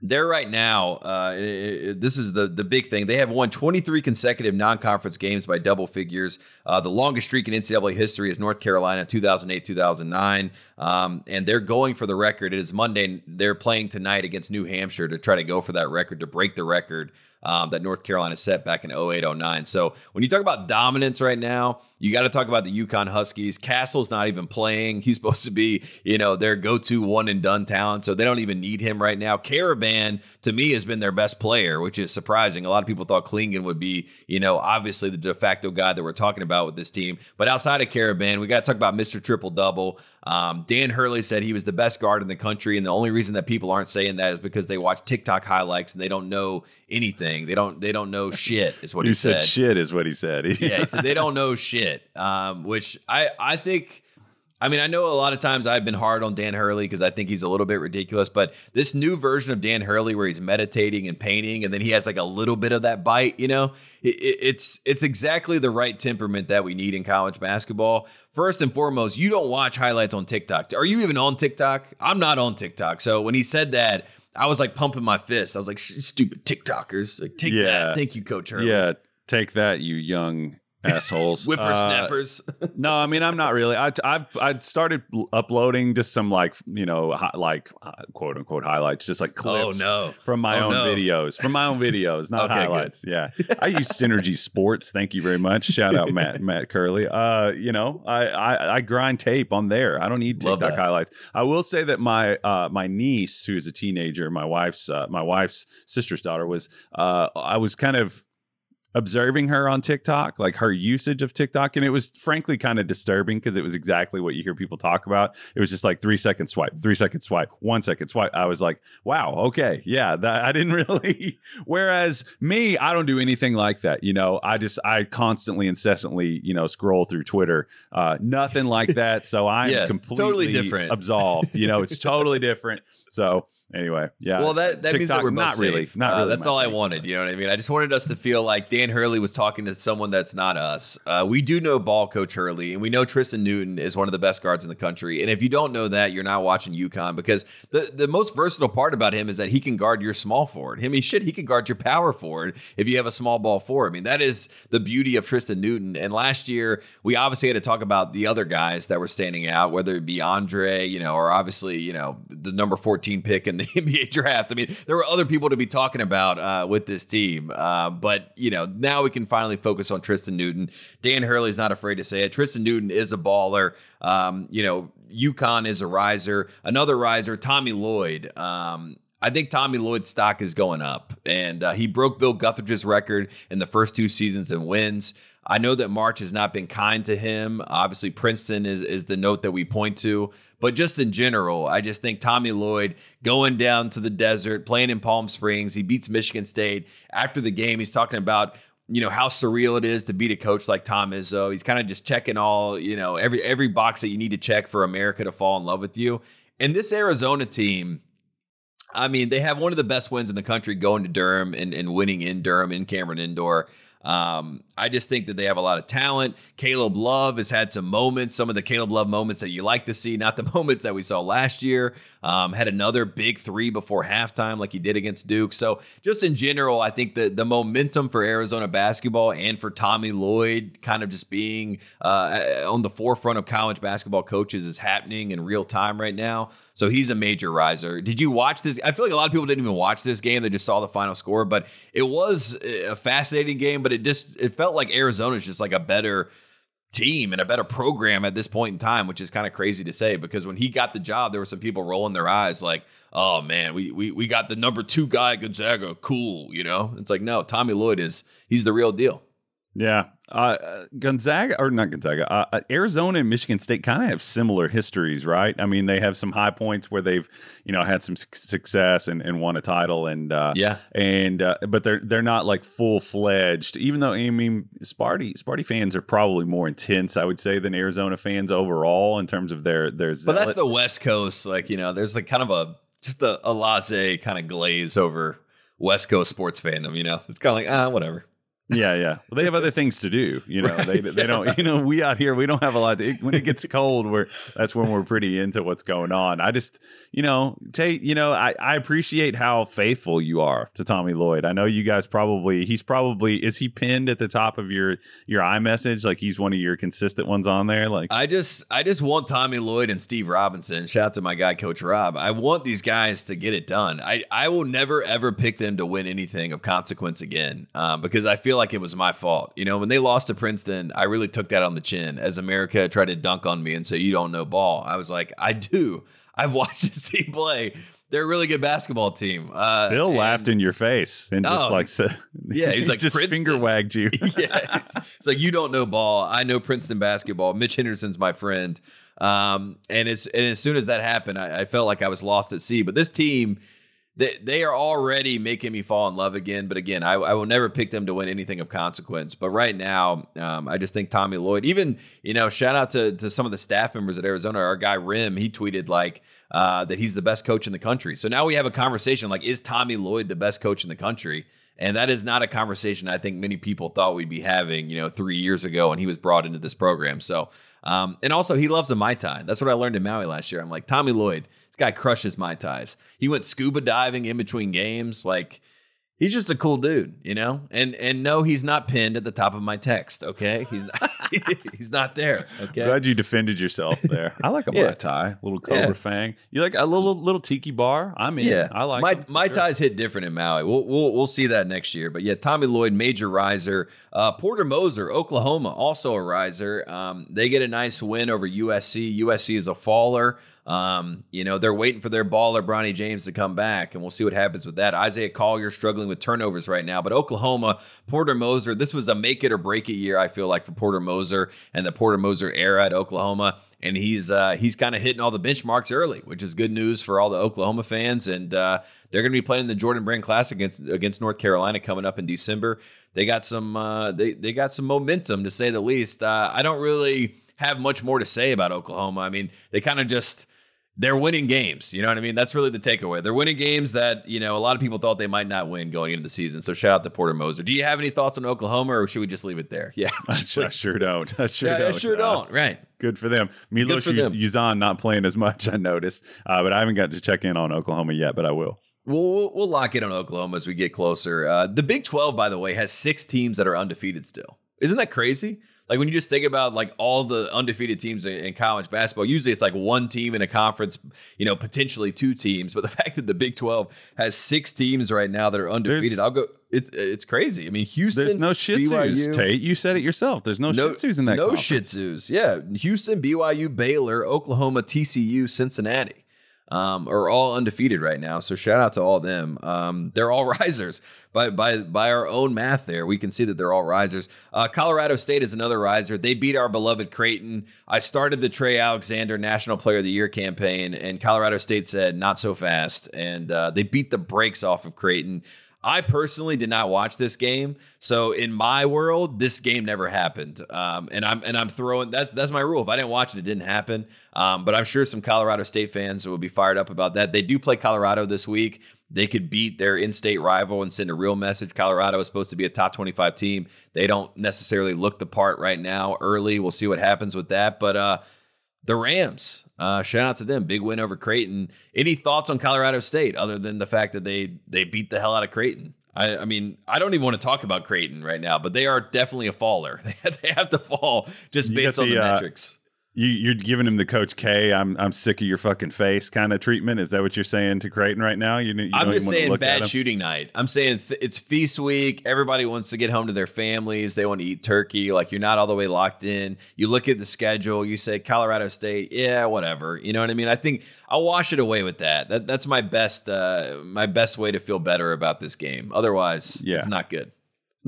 they're right now. Uh, this is the the big thing. They have won 23 consecutive non-conference games by double figures. Uh, the longest streak in NCAA history is North Carolina, 2008, 2009, um, and they're going for the record. It is Monday. They're playing tonight against New Hampshire to try to go for that record to break the record um, that North Carolina set back in 08, 09. So when you talk about dominance right now, you got to talk about the UConn Huskies. Castle's not even playing. He's supposed to be, you know, their go-to one and done talent, so they don't even need him right now. Karaban to me has been their best player, which is surprising. A lot of people thought Clingan would be, you know, obviously the de facto guy that we're talking about with this team. But outside of Karaban, we got to talk about Mr. Triple Double. Um, Dan Hurley said he was the best guard in the country, and the only reason that people aren't saying that is because they watch TikTok highlights and they don't know anything. They don't they don't know shit. Is what he, he said. said. Shit is what he said. yeah, he said they don't know shit. Um, which I I think I mean, I know a lot of times I've been hard on Dan Hurley because I think he's a little bit ridiculous, but this new version of Dan Hurley where he's meditating and painting and then he has like a little bit of that bite, you know, it, it's it's exactly the right temperament that we need in college basketball. First and foremost, you don't watch highlights on TikTok. Are you even on TikTok? I'm not on TikTok. So when he said that, I was like pumping my fist. I was like, stupid TikTokers. Like, take Yeah. that. Thank you, Coach Hurley. Yeah, take that, you young assholes. Uh, Whippersnappers. no, I mean I'm not really. I, I've I started uploading just some like you know hi, like uh, quote unquote highlights, just like clips. oh, no. From my Oh, own no. videos, from my own videos, not Okay, good. highlights. Yeah, I use Synergy Sports. Thank you very much. Shout out Matt Matt Curley. Uh, you know, I, I I grind tape on there. I don't need TikTok highlights. I will say that my uh my niece, who's a teenager, my wife's uh, my wife's sister's daughter was uh I was kind of observing her on TikTok, like her usage of TikTok, and it was frankly kind of disturbing because it was exactly what you hear people talk about. It was just like three second swipe, three second swipe, one second swipe. I was like, wow, okay, yeah, that I didn't really. Whereas me, I don't do anything like that. You know, I just I constantly, incessantly, you know, scroll through Twitter. Uh, nothing like that. So I'm Yeah, completely totally different. absolved. You know, it's totally different. So anyway, yeah. Well, that, that means that we're not really, safe. not Uh, really. that's all I wanted. You know what I mean? I just wanted us to feel like Dan Hurley was talking to someone that's not us. Uh, we do know ball coach Hurley, and we know Tristen Newton is one of the best guards in the country. And if you don't know that, you're not watching UConn because the the most versatile part about him is that he can guard your small forward. I mean, shit, he can guard your power forward if you have a small ball forward. I mean, that is the beauty of Tristen Newton. And last year, we obviously had to talk about the other guys that were standing out, whether it be Andre, you know, or obviously, you know, the number 14 pick in the NBA draft. I mean, there were other people to be talking about uh, with this team. Uh, but, you know, now we can finally focus on Tristen Newton. Dan Hurley's not afraid to say it. Tristen Newton is a baller. Um, you know, UConn is a riser. Another riser, Tommy Lloyd. Um, I think Tommy Lloyd's stock is going up, and uh, he broke Bill Guthridge's record in the first two seasons in wins. I know that March has not been kind to him. Obviously, Princeton is, is the note that we point to. But just in general, I just think Tommy Lloyd going down to the desert, playing in Palm Springs, he beats Michigan State. After the game, he's talking about you know how surreal it is to beat a coach like Tom Izzo. He's kind of just checking all you know every every box that you need to check for America to fall in love with you. And this Arizona team, I mean, they have one of the best wins in the country going to Durham and, and winning in Durham in Cameron Indoor. Um, I just think that they have a lot of talent. Caleb Love has had some moments, some of the Caleb Love moments that you like to see, not the moments that we saw last year. Um, had another big three before halftime, like he did against Duke. So, just in general, I think that the momentum for Arizona basketball and for Tommy Lloyd kind of just being uh, on the forefront of college basketball coaches is happening in real time right now. So, he's a major riser. Did you watch this? I feel like a lot of people didn't even watch this game, they just saw the final score, but it was a fascinating game, but it just it felt like Arizona's just like a better team and a better program at this point in time, which is kind of crazy to say because when he got the job, there were some people rolling their eyes like, "Oh man, we we we got the number two guy Gonzaga, cool," you know? It's like, no, Tommy Lloyd is he's the real deal. Yeah. Uh, uh, Gonzaga, or not Gonzaga, uh, uh, Arizona and Michigan State kind of have similar histories, right? I mean, they have some high points where they've, you know, had some suc- success and, and won a title, and uh, Yeah, and uh, but they're they're not like full fledged. Even though I mean, Sparty Sparty fans are probably more intense, I would say, than Arizona fans overall in terms of their their. but that's the West Coast. Like you know, there's like kind of a just a, a laissez kind of glaze over West Coast sports fandom. You know, it's kind of like ah, whatever. Yeah, yeah. Well, they have other things to do. You know, they they don't. You know, we out here we don't have a lot. To, when it gets cold, we're that's when we're pretty into what's going on. I just, you know, Tate. You know, I I appreciate how faithful you are to Tommy Lloyd. I know you guys probably. He's probably is he pinned at the top of your your iMessage? Like he's one of your consistent ones on there. Like I just I just want Tommy Lloyd and Steve Robinson. Shout out to my guy Coach Rob. I want these guys to get it done. I I will never ever pick them to win anything of consequence again uh, because I feel like it was my fault. You know, when they lost to Princeton, I really took that on the chin as America tried to dunk on me and say you don't know ball. I was like, I do. I've watched this team play. They're a really good basketball team. Uh, Bill and- laughed in your face and just Oh, like said, yeah, he's like, just "Princeton." finger wagged you. yeah, it's, it's like you don't know ball. I know Princeton basketball. Mitch Henderson's my friend, um, and as and as soon as that happened, I, I felt like I was lost at sea. But this team they, they are already making me fall in love again. But again, I, I will never pick them to win anything of consequence. But right now, um, I just think Tommy Lloyd, even, you know, shout out to, to some of the staff members at Arizona. Our guy Rim, he tweeted like uh, that he's the best coach in the country. So now we have a conversation like, is Tommy Lloyd the best coach in the country? And that is not a conversation I think many people thought we'd be having, you know, three years ago when he was brought into this program. So, um, and also he loves a Mai Tai. That's what I learned in Maui last year. I'm like, Tommy Lloyd, guy crushes Mai Tais. He went scuba diving in between games. Like, he's just a cool dude, you know. And and no, he's not pinned at the top of my text. Okay, he's not, he's not there. Okay, Glad you defended yourself there. I like a Yeah. Mai Tai, little Cobra Yeah. Fang. You like a little little tiki bar? I'm in. Yeah, I like my them for my sure. ties hit different in Maui. We'll we'll we'll see that next year. But yeah, Tommy Lloyd, major riser. Uh, Porter Moser, Oklahoma, also a riser. Um, they get a nice win over USC. USC is a faller. Um, you know they're waiting for their baller Bronny James to come back, and we'll see what happens with that. Isaiah Collier struggling with turnovers right now, but Oklahoma, Porter Moser. This was a make it or break it year. I feel like for Porter Moser and the Porter Moser era at Oklahoma and he's uh, he's kind of hitting all the benchmarks early, which is good news for all the Oklahoma fans. And uh, they're going to be playing the Jordan Brand Classic against against North Carolina coming up in December. They got some uh, they they got some momentum to say the least. Uh, I don't really have much more to say about Oklahoma. I mean, they kind of just they're winning games. You know what I mean? That's really the takeaway. They're winning games that, you know, a lot of people thought they might not win going into the season. So shout out to Porter Moser. Do you have any thoughts on Oklahoma or should we just leave it there? Yeah. I sure, I sure don't. I sure yeah, don't. I sure Uh, don't. Right. Good for them. Milos for them. Uzan not playing as much, I noticed. Uh, but I haven't got to check in on Oklahoma yet, but I will. We'll, we'll, we'll lock in on Oklahoma as we get closer. Uh, the Big 12, by the way, has six teams that are undefeated still. Isn't that crazy? Like when you just think about like all the undefeated teams in, in college basketball, usually it's like one team in a conference, you know, potentially two teams. But the fact that the Big 12 has six teams right now that are undefeated, There's- I'll go. It's it's crazy. I mean, Houston. There's no Shih Tzus, Tate. You said it yourself. There's no, no, Shih Tzus in that no conference. Shih Tzus. Yeah, Houston, BYU, Baylor, Oklahoma, TCU, Cincinnati um, are all undefeated right now. So shout out to all them. Um, they're all risers by by by our own math. There, we can see that they're all risers. Uh, Colorado State is another riser. They beat our beloved Creighton. I started the Trey Alexander National Player of the Year campaign, and Colorado State said not so fast, and uh, they beat the brakes off of Creighton. I personally did not watch this game, so in my world, this game never happened. Um, and I'm and I'm throwing that's that's my rule. If I didn't watch it, it didn't happen. Um, but I'm sure some Colorado State fans will be fired up about that. They do play Colorado this week. They could beat their in-state rival and send a real message. Colorado is supposed to be a top 25 team. They don't necessarily look the part right now. Early, we'll see what happens with that. But uh, the Rams. Uh, shout out to them. Big win over Creighton. Any thoughts on Colorado State other than the fact that they they beat the hell out of Creighton? I, I mean, I don't even want to talk about Creighton right now, but they are definitely a faller. They have, to fall just You based got on the, the, uh, metrics. You, you're giving him the Coach K. I'm I'm sick of your fucking face kind of treatment. Is that what you're saying to Creighton right now? You, you I'm just saying bad shooting night. I'm saying th- it's feast week. Everybody wants to get home to their families. They want to eat turkey. Like you're not all the way locked in. You look at the schedule. You say Colorado State. Yeah, whatever. You know what I mean? I think I'll wash it away with that. That that's my best uh, my best way to feel better about this game. Otherwise, Yeah. it's not good.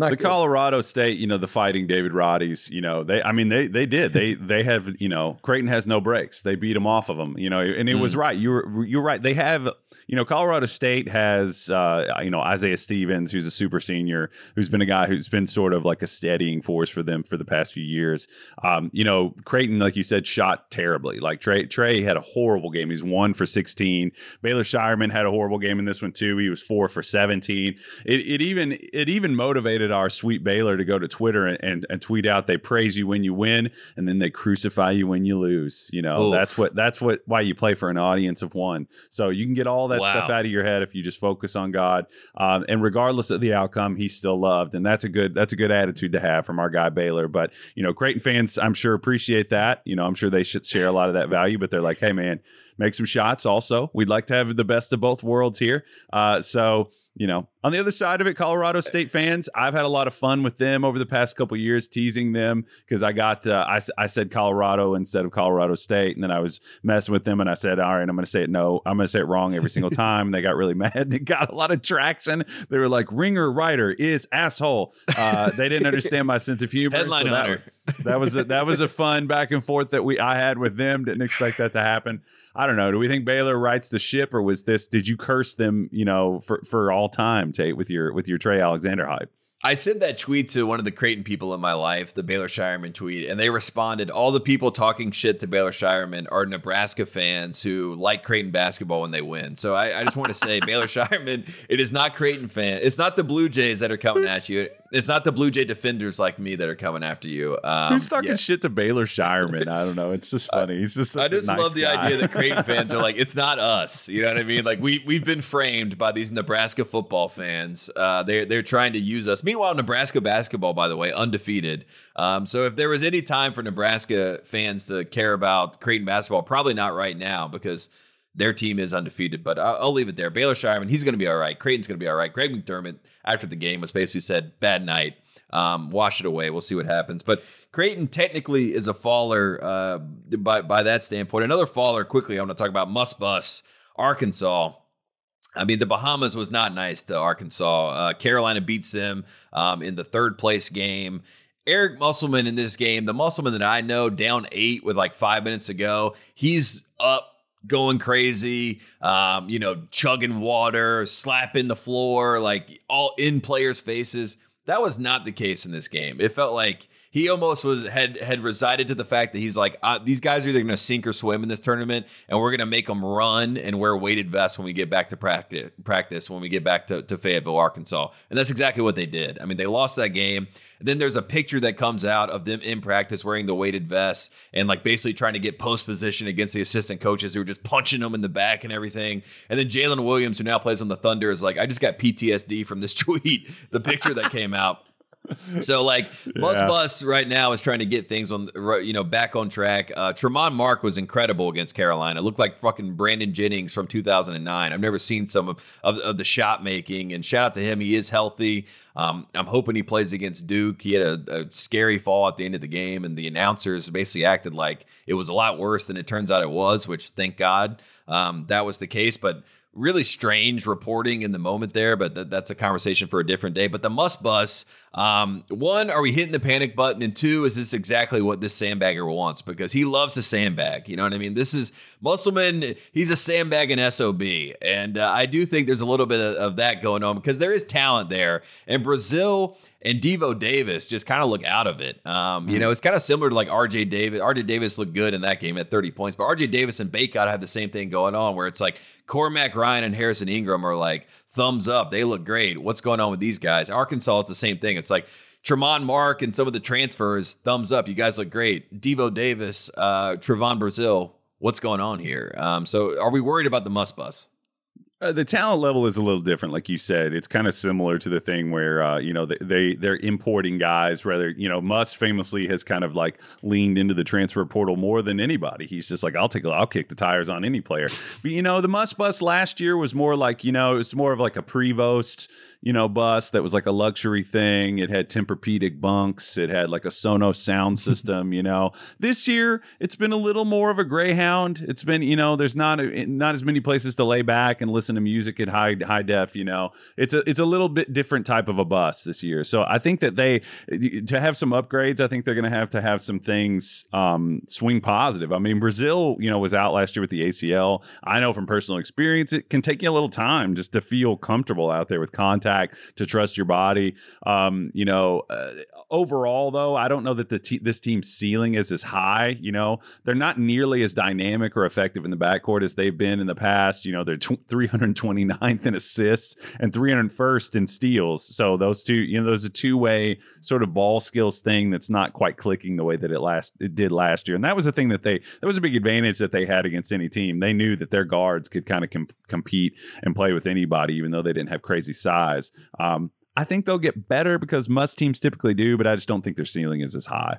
The good. Colorado State, you know, the fighting David Roddies, you know, they, I mean, they, they did, they, they have, you know, Creighton has no breaks. They beat them off of them, you know, and it was mm. right. You were, you're right. They have, you know, Colorado State has, uh, you know, Isaiah Stevens, who's a super senior, who's been a guy who's been sort of like a steadying force for them for the past few years. Um, you know, Creighton, like you said, shot terribly. Like Trey, Trey had a horrible game. He's one for 16. Baylor Scheierman had a horrible game in this one too. He was four for 17. It, it even, it even motivated our sweet Baylor to go to Twitter and, and, and tweet out, they praise you when you win and then they crucify you when you lose. You know, Oof. that's what, that's what, why you play for an audience of one. So you can get all that Wow. stuff out of your head if you just focus on God. Um, and regardless of the outcome, he's still loved. And that's a good, that's a good attitude to have from our guy Baylor. But, you know, Creighton fans, I'm sure appreciate that. You know, I'm sure they should share a lot of that value, but they're like, hey, man, make some shots also. We'd like to have the best of both worlds here. Uh, so, you know, on the other side of it, Colorado State fans, I've had a lot of fun with them over the past couple years, teasing them because I got, uh, I said Colorado instead of Colorado State. And then I was messing with them and I said, all right, I'm going to say it no. I'm going to say it wrong every single time. And they got really mad and it got a lot of traction. They were like, ringer writer is asshole. Uh, they didn't understand my sense of humor. Headline so that- was a, that was a fun back and forth that we I had with them. Didn't expect that to happen. I don't know. Do we think Baylor rights the ship, or was this? Did you curse them? You know, for for all time, Tate, with your with your Trey Alexander hype. I sent that tweet to one of the Creighton people in my life, the Baylor Scheierman tweet, and they responded. All the people talking shit to Baylor Scheierman are Nebraska fans who like Creighton basketball when they win. So I, I just want to say, Baylor Scheierman, it is not Creighton fan. It's not the Blue Jays that are coming at you. It's not the Blue Jay defenders like me that are coming after you. Um, Who's talking yeah. shit to Baylor Scheierman? I don't know. It's just funny. He's just. I just nice love the guy. idea that Creighton fans are like, it's not us. You know what I mean? Like we we've been framed by these Nebraska football fans. Uh, they're they're trying to use us. Meanwhile, Nebraska basketball, by the way, undefeated. Um, so if there was any time for Nebraska fans to care about Creighton basketball, probably not right now because their team is undefeated. But I'll, I'll leave it there. Baylor Scheierman, he's going to be all right. Creighton's going to be all right. Greg McDermott after the game was basically said, "Bad night." Um, wash it away. We'll see what happens. But Creighton technically is a faller uh, by by that standpoint. Another faller quickly. I want to talk about Must Bus, Arkansas. I mean, the Bahamas was not nice to Arkansas. Uh, Carolina beats them um, in the third place game. Eric Musselman in this game, the Musselman that I know, down eight with like five minutes to go, he's up going crazy, um, you know, chugging water, slapping the floor, like all in players' faces. That was not the case in this game. It felt like he almost was had had resided to the fact that he's like uh, these guys are either going to sink or swim in this tournament, and we're going to make them run and wear weighted vests when we get back to practice. Practice when we get back to, to Fayetteville, Arkansas, and that's exactly what they did. I mean, they lost that game. Then there's a picture that comes out of them in practice wearing the weighted vests and like basically trying to get post position against the assistant coaches who were just punching them in the back and everything. And then Jaylin Williams, who now plays on the Thunder, is like, I just got PTSD from this tweet, the picture that came out. So like Bus Yeah. Bus right now is trying to get things on you know back on track. Uh, Tramon Mark was incredible against Carolina. It Looked like fucking Brandon Jennings from 2009. I've never seen some of, of, of the shot making. And shout out to him. He is healthy. Um, I'm hoping he plays against Duke. He had a, a scary fall at the end of the game, and the announcers basically acted like it was a lot worse than it turns out it was. Which thank God um, that was the case. But really strange reporting in the moment there, but th- that's a conversation for a different day. But the must bus, um, one, are we hitting the panic button? And two, is this exactly what this sandbagger wants? Because he loves to sandbag. You know what I mean? This is Musselman, he's a sandbag and SOB. And uh, I do think there's a little bit of, of that going on because there is talent there. And Brazile and Devo Davis just kind of look out of it. Um, You know, it's kind of similar to like RJ Davis. RJ Davis looked good in that game at 30 points, but RJ Davis and Bacot have the same thing going on where it's like Cormac Ryan and Harrison Ingram are like thumbs up. They look great. What's going on with these guys? Arkansas is the same thing. It's like Tramon Mark and some of the transfers, thumbs up. You guys look great. Devo Davis, uh, Trevon Brazile, what's going on here? Um, so are we worried about the must bus? Uh, the talent level is a little different, like you said. It's kind of similar to the thing where uh, you know they, they they're importing guys. Rather, you know, Muss famously has kind of like leaned into the transfer portal more than anybody. He's just like, I'll take, I'll kick the tires on any player. But you know, the Muss bus last year was more like you know, it's more of like a Prevost, you know, bus that was like a luxury thing. It had Tempur-Pedic bunks. It had like a Sonos sound system. You know, this year it's been a little more of a Greyhound. It's been you know, there's not a, not as many places to lay back and listen to music at high high def. You know, it's a it's a little bit different type of a bus this year. So I think that they to have some upgrades. I think they're going to have to have some things um, swing positive. I mean, Brazile, you know, was out last year with the ACL. I know from personal experience, it can take you a little time just to feel comfortable out there with contact, to trust your body. Um, you know, uh, overall though, I don't know that the te- this team's ceiling is as high. You know, they're not nearly as dynamic or effective in the backcourt as they've been in the past. You know, they're tw- 329th in assists and 301st in steals. So those two, you know, those a two way sort of ball skills thing that's not quite clicking the way that it last it did last year. And that was the thing that they that was a big advantage that they had against any team. They knew that their guards could kind of com- compete and play with anybody, even though they didn't have crazy size. Um, I think they'll get better because must teams typically do, but I just don't think their ceiling is as high.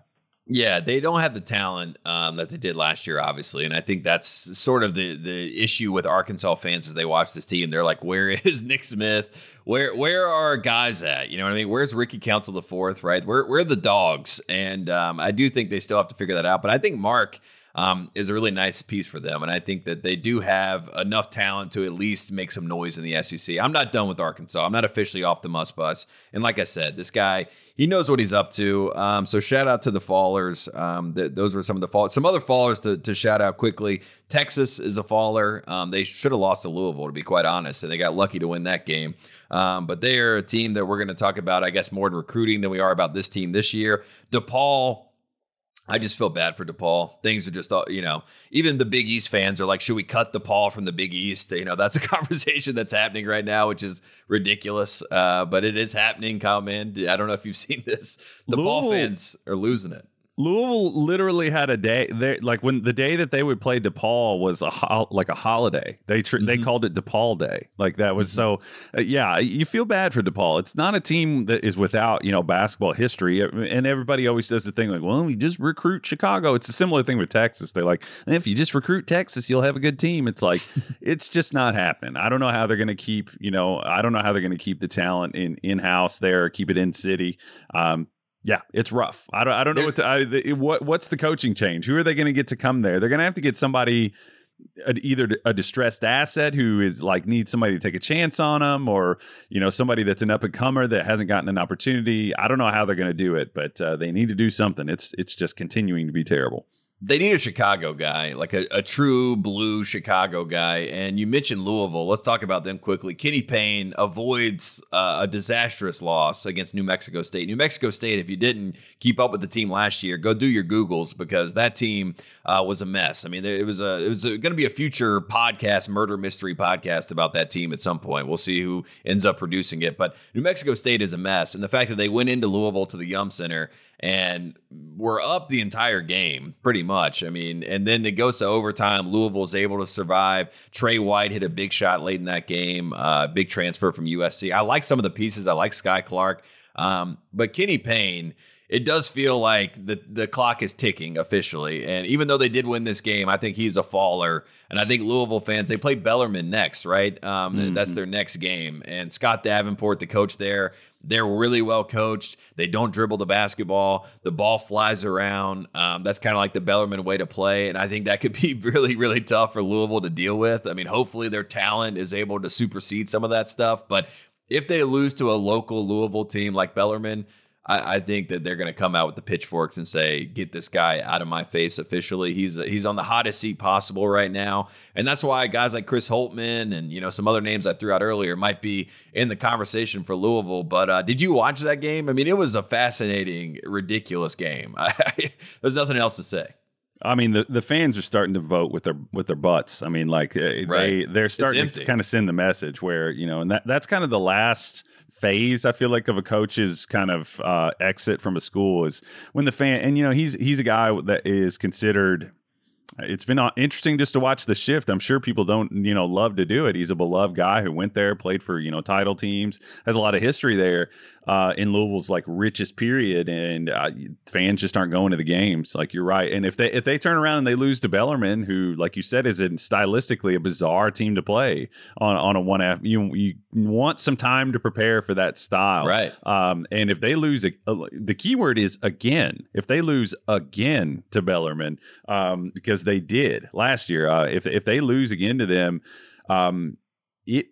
Yeah, they don't have the talent um, that they did last year, obviously, and I think that's sort of the the issue with Arkansas fans as they watch this team. They're like, "Where is Nick Smith? where where are guys at? You know what I mean? Where's Ricky Council the fourth? Right? Where where are the dogs? And um, I do think they still have to figure that out. But I think Mark um, is a really nice piece for them. And I think that they do have enough talent to at least make some noise in the SEC. I'm not done with Arkansas. I'm not officially off the must bus. And like I said, this guy, he knows what he's up to. Um, so shout out to the fallers. Um, th- those were some of the falls. Some other fallers to, to shout out quickly. Texas is a faller. Um, they should have lost to Louisville, to be quite honest, and they got lucky to win that game. Um, but they are a team that we're going to talk about, I guess, more in recruiting than we are about this team this year. DePaul I just feel bad for DePaul. Things are just, you know, even the Big East fans are like, should we cut DePaul from the Big East? You know, that's a conversation that's happening right now, which is ridiculous. Uh, but it is happening, Kyle Mann. I don't know if you've seen this. DePaul Louisville- fans are losing it. Louisville literally had a day. They like when the day that they would play DePaul was a ho- like a holiday. They tr- they Mhm. called it DePaul Day. Like that was so. Uh, yeah, you feel bad for DePaul. It's not a team that is without you know basketball history. And everybody always says the thing like, well, we just recruit Chicago. It's a similar thing with Texas. They're like, if you just recruit Texas, you'll have a good team. It's like it's just not happening. I don't know how they're going to keep. You know, I don't know how they're going to keep the talent in in house there, keep it in city. Um, yeah, it's rough. I don't. I don't know what to. I, the, what what's the coaching change? Who are they going to get to come there? They're going to have to get somebody, a, either a distressed asset who is like needs somebody to take a chance on them, or you know somebody that's an up and comer that hasn't gotten an opportunity. I don't know how they're going to do it, but uh, they need to do something. It's it's just continuing to be terrible. They need a Chicago guy, like a, a true blue Chicago guy. And you mentioned Louisville. Let's talk about them quickly. Kenny Payne avoids uh, a disastrous loss against New Mexico State. New Mexico State, if you didn't keep up with the team last year, go do your Googles because that team uh, was a mess. I mean, it was a it was going to be a future podcast, murder mystery podcast about that team at some point. We'll see who ends up producing it. But New Mexico State is a mess, and the fact that they went into Louisville to the Yum Center and were up the entire game pretty much. I mean, and then it goes to overtime. Louisville Louisville's able to survive. Trey White hit a big shot late in that game. Uh, big transfer from USC. I like some of the pieces. I like Skyy Clark, um, but Kenny Payne. It does feel like the the clock is ticking officially, and even though they did win this game, I think he's a faller. And I think Louisville fans they play Bellarmine next, right? Um, Mhm. That's their next game, and Scott Davenport, the coach there, they're really well coached. They don't dribble the basketball. The ball flies around. Um, that's kind of like the Bellarmine way to play. And I think that could be really, really tough for Louisville to deal with. I mean, hopefully their talent is able to supersede some of that stuff. But if they lose to a local Louisville team like Bellarmine, I, I think that they're going to come out with the pitchforks and say, "Get this guy out of my face." Officially, he's he's on the hottest seat possible right now, and that's why guys like Chris Holtmann and you know some other names I threw out earlier might be in the conversation for Louisville. But uh, did you watch that game? I mean, it was a fascinating, ridiculous game. There's nothing else to say. I mean, the, the fans are starting to vote with their with their butts. I mean, like uh, they they're starting to kind of send the message where you know, and that that's kind of the last phase I feel like of a coach's kind of uh, exit from a school is when the fan and you know he's he's a guy that is considered. It's been uh, interesting just to watch the shift. I'm sure people don't, you know, love to do it. He's a beloved guy who went there, played for, you know, title teams, has a lot of history there uh, in Louisville's like richest period, and uh, fans just aren't going to the games. Like you're right, and if they if they turn around and they lose to Bellarmine, who like you said is in stylistically a bizarre team to play on on a one F, you you want some time to prepare for that style, Right. Um, and if they lose, a, the key word is again. If they lose again to Bellarmine, um, because they did last year, uh, if if they lose again to them, um, it.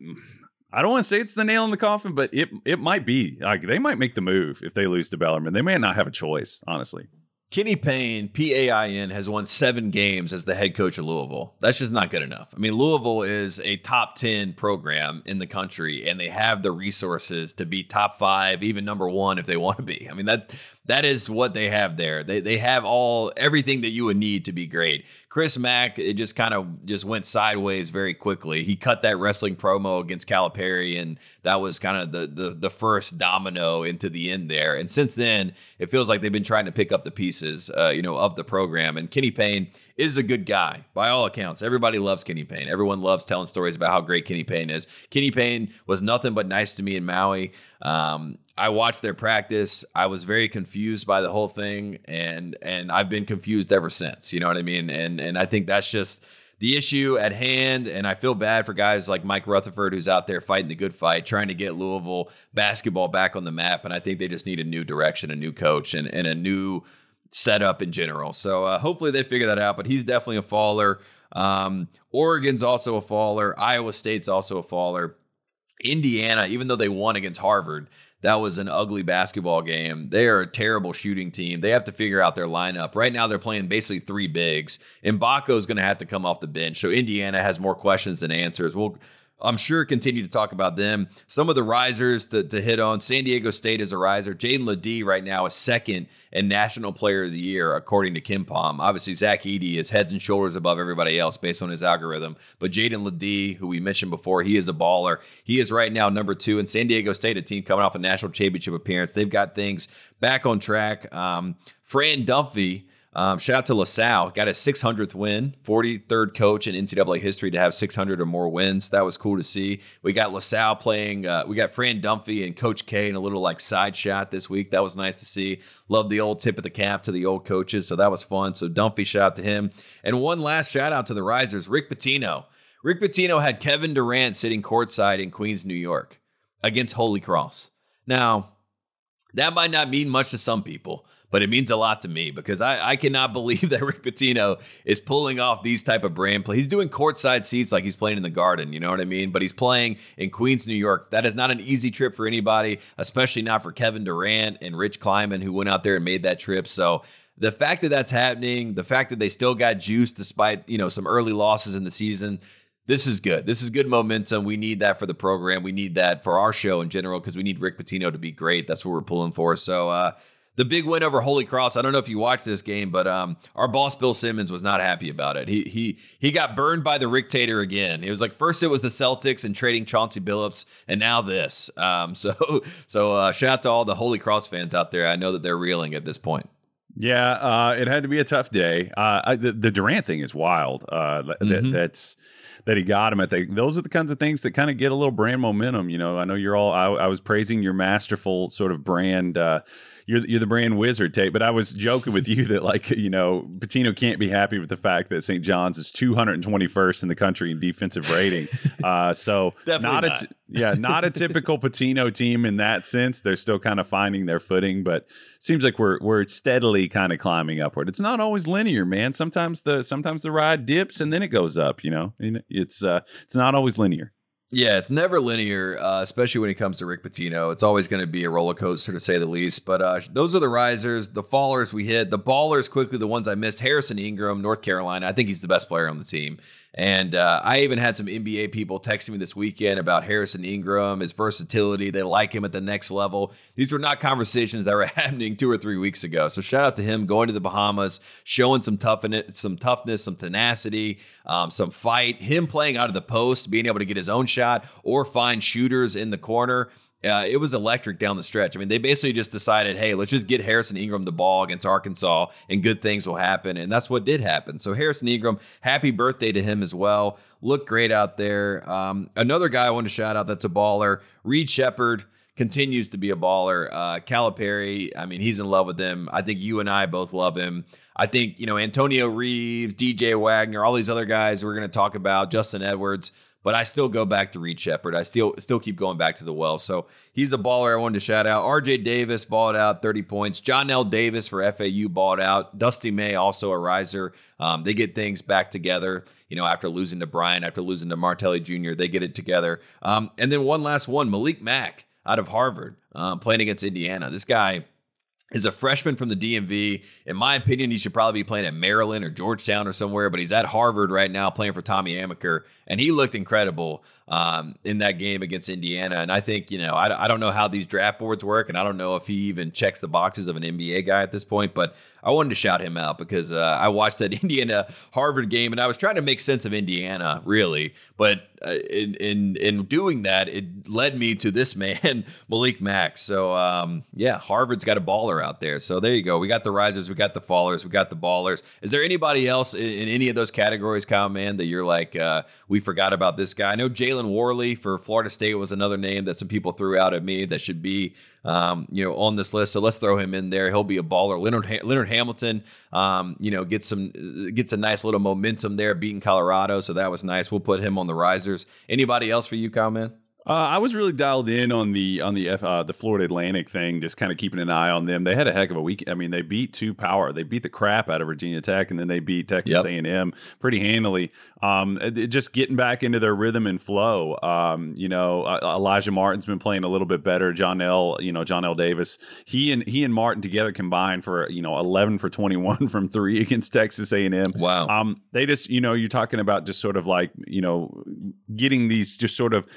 I don't want to say it's the nail in the coffin, but it it might be. Like they might make the move if they lose to Bellarmine. They may not have a choice, honestly. Kenny Payne, P A I N, has won seven games as the head coach of Louisville. That's just not good enough. I mean, Louisville is a top 10 program in the country, and they have the resources to be top five, even number one if they want to be. I mean, that that is what they have there. They, they have all everything that you would need to be great. Chris Mack, it just kind of just went sideways very quickly. He cut that wrestling promo against Calipari, and that was kind of the, the the first domino into the end there. And since then, it feels like they've been trying to pick up the pieces, uh, you know, of the program. And Kenny Payne is a good guy by all accounts. Everybody loves Kenny Payne. Everyone loves telling stories about how great Kenny Payne is. Kenny Payne was nothing but nice to me in Maui. Um, I watched their practice. I was very confused by the whole thing, and and I've been confused ever since. You know what I mean? And and I think that's just the issue at hand, and I feel bad for guys like Mike Rutherford, who's out there fighting the good fight, trying to get Louisville basketball back on the map. And I think they just need a new direction, a new coach, and, and a new setup in general. So uh, hopefully they figure that out. But he's definitely a faller. Um, Oregon's also a faller. Iowa State's also a faller. Indiana, even though they won against Harvard, that was an ugly basketball game. They are a terrible shooting team. They have to figure out their lineup. Right now, they're playing basically three bigs. Mgbako is going to have to come off the bench. So Indiana has more questions than answers. We'll I'm sure continue to talk about them. Some of the risers to, to hit on. San Diego State is a riser. Jaedon LeDee right now is second in National Player of the Year, according to KenPom. Obviously, Zach Edey is heads and shoulders above everybody else based on his algorithm. But Jaedon LeDee, who we mentioned before, he is a baller. He is right now number two in San Diego State, a team coming off a national championship appearance. They've got things back on track. Um, Fran Dunphy um, shout out to LaSalle, got his 600th win, 43rd coach in NCAA history to have 600 or more wins. That was cool to see. We got LaSalle playing. Uh, we got Fran Dunphy and Coach K in a little like side shot this week. That was nice to see. Love the old tip of the cap to the old coaches, so that was fun. So Dunphy, shout out to him. And one last shout out to the risers, Rick Pitino. Rick Pitino had Kevin Durant sitting courtside in Queens, New York, against Holy Cross. Now, that might not mean much to some people but it means a lot to me because I, I cannot believe that Rick Pitino is pulling off these type of brand play. He's doing courtside seats like he's playing in the Garden, you know what I mean? But he's playing in Queens, New York. That is not an easy trip for anybody, especially not for Kevin Durant and Rich Kleiman who went out there and made that trip. So the fact that that's happening, the fact that they still got juice despite you know some early losses in the season, this is good. This is good momentum. We need that for the program. We need that for our show in general because we need Rick Pitino to be great. That's what we're pulling for. So uh, the big win over Holy Cross. I don't know if you watched this game, but um, our boss Bill Simmons was not happy about it. He he he got burned by the Rictator again. It was like first it was the Celtics and trading Chauncey Billups, and now this. Um, so so uh, shout out to all the Holy Cross fans out there. I know that they're reeling at this point. Yeah, uh, it had to be a tough day. Uh, I, the, the, Durant thing is wild. Uh, mm-hmm. that, that's that he got him. I think those are the kinds of things that kind of get a little brand momentum. You know, I know you're all. I, I was praising your masterful sort of brand uh, you're you're the brand wizard, Tate. But I was joking with you that like you know Pitino can't be happy with the fact that St. John's is 221st in the country in defensive rating. Uh, so not, not. a yeah, not a typical Pitino team in that sense. They're still kind of finding their footing, but seems like we're we're steadily kind of climbing upward. It's not always linear, man. Sometimes the sometimes the ride dips and then it goes up. You know, it's uh, it's not always linear. Yeah, it's never linear, uh, especially when it comes to Rick Pitino. It's always going to be a roller coaster to say the least. But uh, those are the risers, the fallers we hit, the ballers quickly, the ones I missed. Harrison Ingram, North Carolina. I think he's the best player on the team. And uh, I even had some NBA people texting me this weekend about Harrison Ingram, his versatility. They like him at the next level. These were not conversations that were happening two or three weeks ago. So shout out to him going to the Bahamas, showing some toughness, some toughness, some tenacity, um, some fight. Him playing out of the post, being able to get his own shot or find shooters in the corner uh, it was electric down the stretch. I mean, they basically just decided, hey, let's just get Harrison Ingram the ball against Arkansas and good things will happen. And that's what did happen. So, Harrison Ingram, happy birthday to him as well. Looked great out there. Um, another guy I want to shout out that's a baller, Reed Sheppard continues to be a baller. Uh, Calipari, I mean, he's in love with him. I think you and I both love him. I think, you know, Antonio Reeves, DJ Wagner, all these other guys we're going to talk about, Justin Edwards but I still go back to Reed Sheppard. I still still keep going back to the well. So he's a baller. I wanted to shout out. RJ Davis balled out 30 points. Johnell Davis for FAU balled out. Dusty May also a riser. Um, they get things back together. You know, after losing to Bryant, after losing to Martelli Jr., they get it together. Um, and then one last one, Malik Mack out of Harvard, um, playing against Indiana. This guy is a freshman from the DMV. In my opinion, he should probably be playing at Maryland or Georgetown or somewhere, but he's at Harvard right now playing for Tommy Amaker, and he looked incredible um, in that game against Indiana. And I think, you know, I, I don't know how these draft boards work, and I don't know if he even checks the boxes of an NBA guy at this point, but I wanted to shout him out because uh, I watched that Indiana Harvard game, and I was trying to make sense of Indiana, really, but uh, in in in doing that, it led me to this man, Malik Mack. So um, yeah, Harvard's got a baller out there. So there you go. We got the risers, we got the fallers, we got the ballers. Is there anybody else in, in any of those categories, Kyle Mann, that you're like uh, we forgot about this guy? I know Jalen Warley for Florida State was another name that some people threw out at me that should be um, you know, on this list. So let's throw him in there. He'll be a baller. Leonard Leonard Hamilton, um, you know, gets some gets a nice little momentum there, beating Colorado. So that was nice. We'll put him on the risers. Anybody else for you, Kyle Mann? Uh, I was really dialed in on the on the uh, the Florida Atlantic thing, just kind of keeping an eye on them. They had a heck of a week. I mean, they beat two power. They beat the crap out of Virginia Tech, and then they beat Texas A and M pretty handily. Um, just getting back into their rhythm and flow. Um, you know, uh, Alijah Martin's been playing a little bit better. Johnell You know, Johnell Davis. He and he and Martin together combined for you know eleven for twenty one from three against Texas A and M. Wow. Um, they just you know you're talking about just sort of like you know getting these just sort of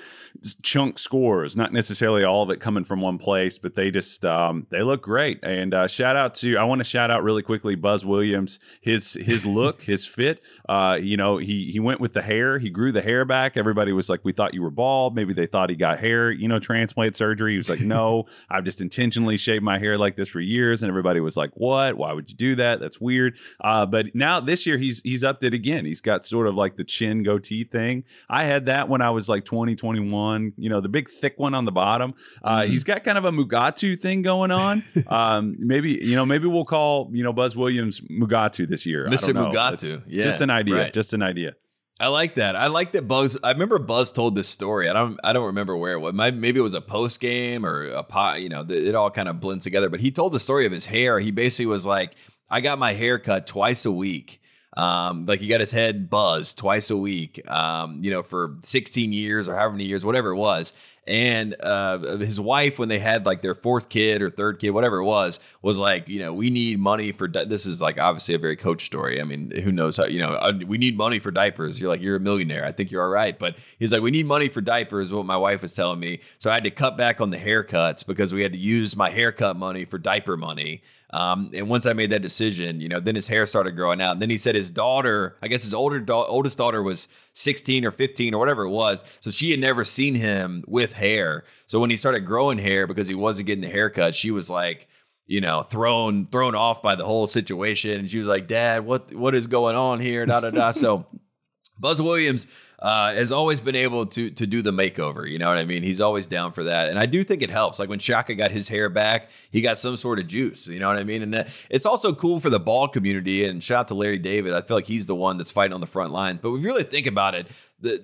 chunk scores, not necessarily all of it coming from one place, but they just um, they look great. And uh, shout out to I want to shout out really quickly Buzz Williams, his his look, his fit. Uh, you know, he he went with the hair. He grew the hair back. Everybody was like, "We thought you were bald." Maybe they thought he got hair, you know, transplant surgery. He was like, "No, I've just intentionally shaved my hair like this for years." And everybody was like, "What? Why would you do that? That's weird." Uh, but now this year he's he's upped it again. He's got sort of like the chin goatee thing. I had that when I was like 20, 21. You know, the big thick one on the bottom. Uh, mm-hmm. He's got kind of a Mugatu thing going on. um, maybe you know, maybe we'll call you know Buzz Williams Mugatu this year. Mr. Mugatu. yeah, just an idea. Right. Just an idea. I like that. I like that Buzz. I remember Buzz told this story. I don't. I don't remember where it was. Maybe it was a post game or a pot. You know, it all kind of blends together. But he told the story of his hair. He basically was like, "I got my hair cut twice a week." Um, like he got his head buzzed twice a week, um, you know, for 16 years or however many years, whatever it was. And uh, his wife, when they had like their fourth kid or third kid, whatever it was, was like, you know, we need money for di-. this is like obviously a very coach story. I mean, who knows how you know uh, we need money for diapers. You're like you're a millionaire. I think you're all right, but he's like we need money for diapers. What my wife was telling me, so I had to cut back on the haircuts because we had to use my haircut money for diaper money. Um, and once I made that decision, you know, then his hair started growing out. And then he said his daughter, I guess his older da- oldest daughter was 16 or 15 or whatever it was. So she had never seen him with hair. So when he started growing hair because he wasn't getting the haircut, she was like, you know, thrown thrown off by the whole situation. And she was like, Dad, what what is going on here? Da da da. so Buzz Williams uh, has always been able to to do the makeover. You know what I mean? He's always down for that, and I do think it helps. Like when Shaka got his hair back, he got some sort of juice. You know what I mean? And it's also cool for the ball community. And shout out to Larry David. I feel like he's the one that's fighting on the front lines. But if you really think about it, the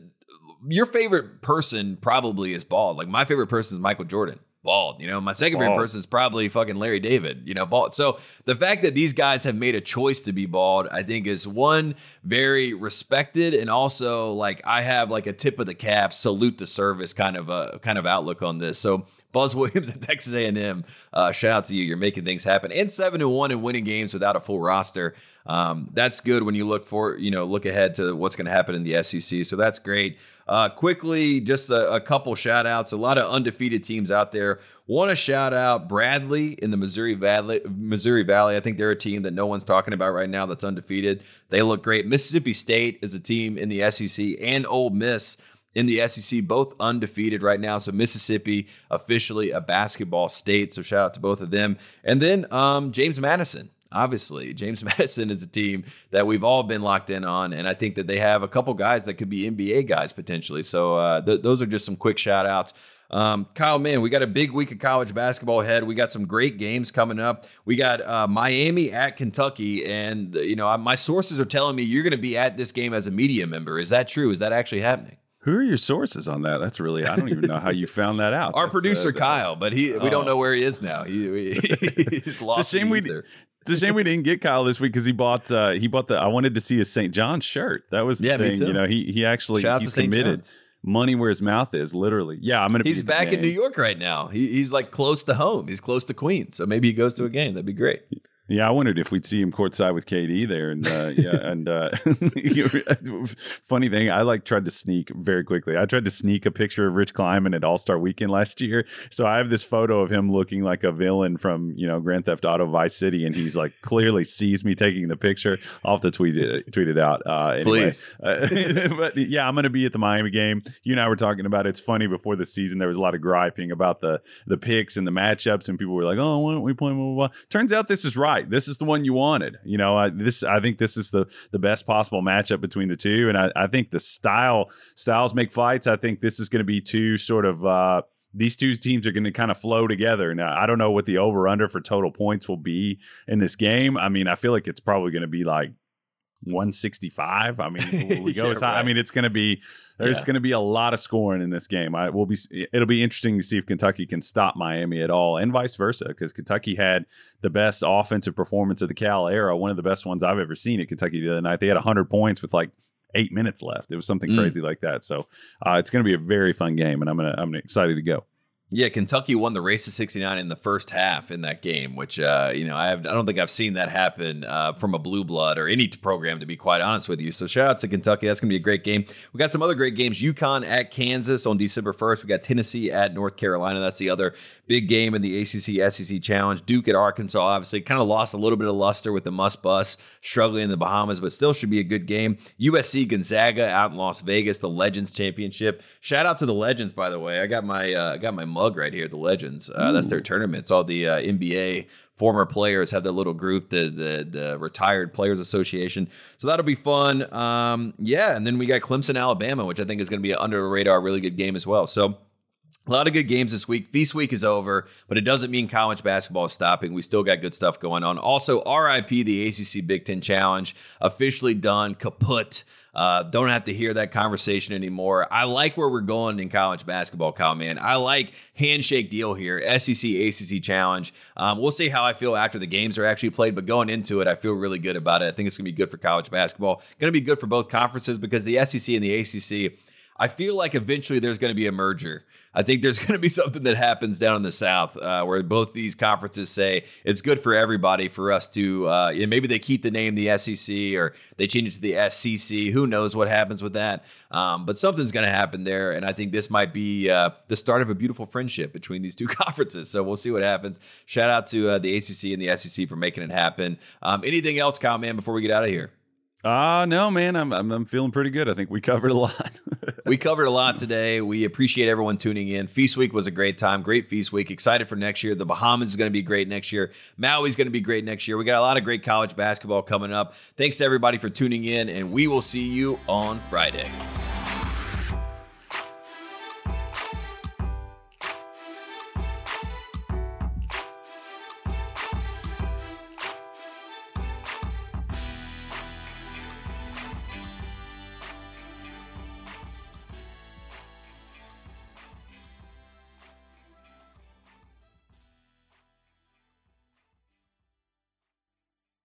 your favorite person probably is bald. Like my favorite person is Michael Jordan bald. You know, my second favorite person is probably fucking Larry David, you know, bald. So the fact that these guys have made a choice to be bald, I think is one very respected and also like I have like a tip of the cap, salute the service kind of a kind of outlook on this. So Buzz Williams at Texas A&M, uh, shout out to you. You're making things happen. And seven and one and winning games without a full roster. Um, that's good when you look for you know look ahead to what's going to happen in the SEC. So that's great. Uh, quickly, just a, a couple shout outs. A lot of undefeated teams out there. Want to shout out Bradley in the Missouri Valley. Missouri Valley. I think they're a team that no one's talking about right now that's undefeated. They look great. Mississippi State is a team in the SEC and Ole Miss in the SEC, both undefeated right now. So Mississippi officially a basketball state. So shout out to both of them. And then um, James Madison obviously. James Madison is a team that we've all been locked in on, and I think that they have a couple guys that could be NBA guys potentially. So uh, th- those are just some quick shout outs. Um, Kyle Mann, we got a big week of college basketball ahead. We got some great games coming up. We got uh, Miami at Kentucky, and you know my sources are telling me you're going to be at this game as a media member. Is that true? Is that actually happening? Who are your sources on that? That's really I don't even know how you found that out. Our That's, producer uh, Kyle, but he we don't oh. know where he is now. He, he's lost. It's a shame we it's a shame we didn't get Kyle this week because he bought uh, he bought the I wanted to see his St. John's shirt. That was the yeah, thing. Me too. You know, he he actually Shout he's committed. Money where his mouth is, literally. Yeah, I'm gonna. He's back in New York right now. He, he's like close to home. He's close to Queens, so maybe he goes to a game. That'd be great. Yeah, I wondered if we'd see him courtside with KD there, and uh, yeah, and uh, funny thing, I like tried to sneak very quickly. I tried to sneak a picture of Rich Kleiman at All Star Weekend last year, so I have this photo of him looking like a villain from you know Grand Theft Auto Vice City, and he's like clearly sees me taking the picture. I'll have to tweet it, tweet it out. Uh, anyway. Please. Uh, but yeah, I'm going to be at the Miami game. You and I were talking about it. It's funny before the season there was a lot of griping about the the picks and the matchups, and people were like, "Oh, why don't we play?" Blah, blah, blah. Turns out this is right. This is the one you wanted. You know, I, this I think this is the the best possible matchup between the two, and I, I think the style styles make fights. I think this is going to be two sort of. Uh, these two teams are going to kind of flow together. Now, I don't know what the over under for total points will be in this game. I mean, I feel like it's probably going to be like 165. I mean, will we go Yeah, as high? I mean, it's going to be there's Yeah. going to be a lot of scoring in this game. I will be it'll be interesting to see if Kentucky can stop Miami at all and vice versa because Kentucky had the best offensive performance of the Cal era, one of the best ones I've ever seen at Kentucky the other night. They had 100 points with like 8 minutes left. It was something Mm. crazy like that. So, uh, it's going to be a very fun game and I'm going to I'm excited to go. Yeah, Kentucky won the race to 69 in the first half in that game, which uh, you know I have, I don't think I've seen that happen uh, from a blue blood or any program to be quite honest with you. So shout out to Kentucky. That's going to be a great game. We got some other great games. UConn at Kansas on December 1st. We got Tennessee at North Carolina. That's the other big game in the ACC SEC Challenge. Duke at Arkansas. Obviously, kind of lost a little bit of luster with the Must Bus struggling in the Bahamas, but still should be a good game. USC Gonzaga out in Las Vegas, the Legends Championship. Shout out to the Legends, by the way. I got my uh, I got my mug right here. The Legends. Uh, that's their tournament. It's all the uh, NBA former players have their little group, the the the Retired Players Association. So that'll be fun. Um, yeah, and then we got Clemson, Alabama, which I think is going to be an under the radar, really good game as well. So. A lot of good games this week. Feast week is over, but it doesn't mean college basketball is stopping. We still got good stuff going on. Also, RIP the ACC Big Ten Challenge officially done, kaput. Uh, don't have to hear that conversation anymore. I like where we're going in college basketball, Kyle Mann. I like handshake deal here. SEC, ACC Challenge. Um, we'll see how I feel after the games are actually played, but going into it, I feel really good about it. I think it's going to be good for college basketball. Going to be good for both conferences because the SEC and the ACC I feel like eventually there's going to be a merger. I think there's going to be something that happens down in the South uh, where both these conferences say it's good for everybody for us to, uh, and maybe they keep the name the SEC or they change it to the SCC. Who knows what happens with that? Um, but something's going to happen there. And I think this might be uh, the start of a beautiful friendship between these two conferences. So we'll see what happens. Shout out to uh, the ACC and the SEC for making it happen. Um, anything else, Kyle Mann, before we get out of here? Uh no, man, I'm, I'm I'm feeling pretty good. I think we covered a lot. we covered a lot today. We appreciate everyone tuning in. Feast week was a great time, great feast week. Excited for next year. The Bahamas is going to be great next year. Maui's going to be great next year. We got a lot of great college basketball coming up. Thanks to everybody for tuning in, and we will see you on Friday.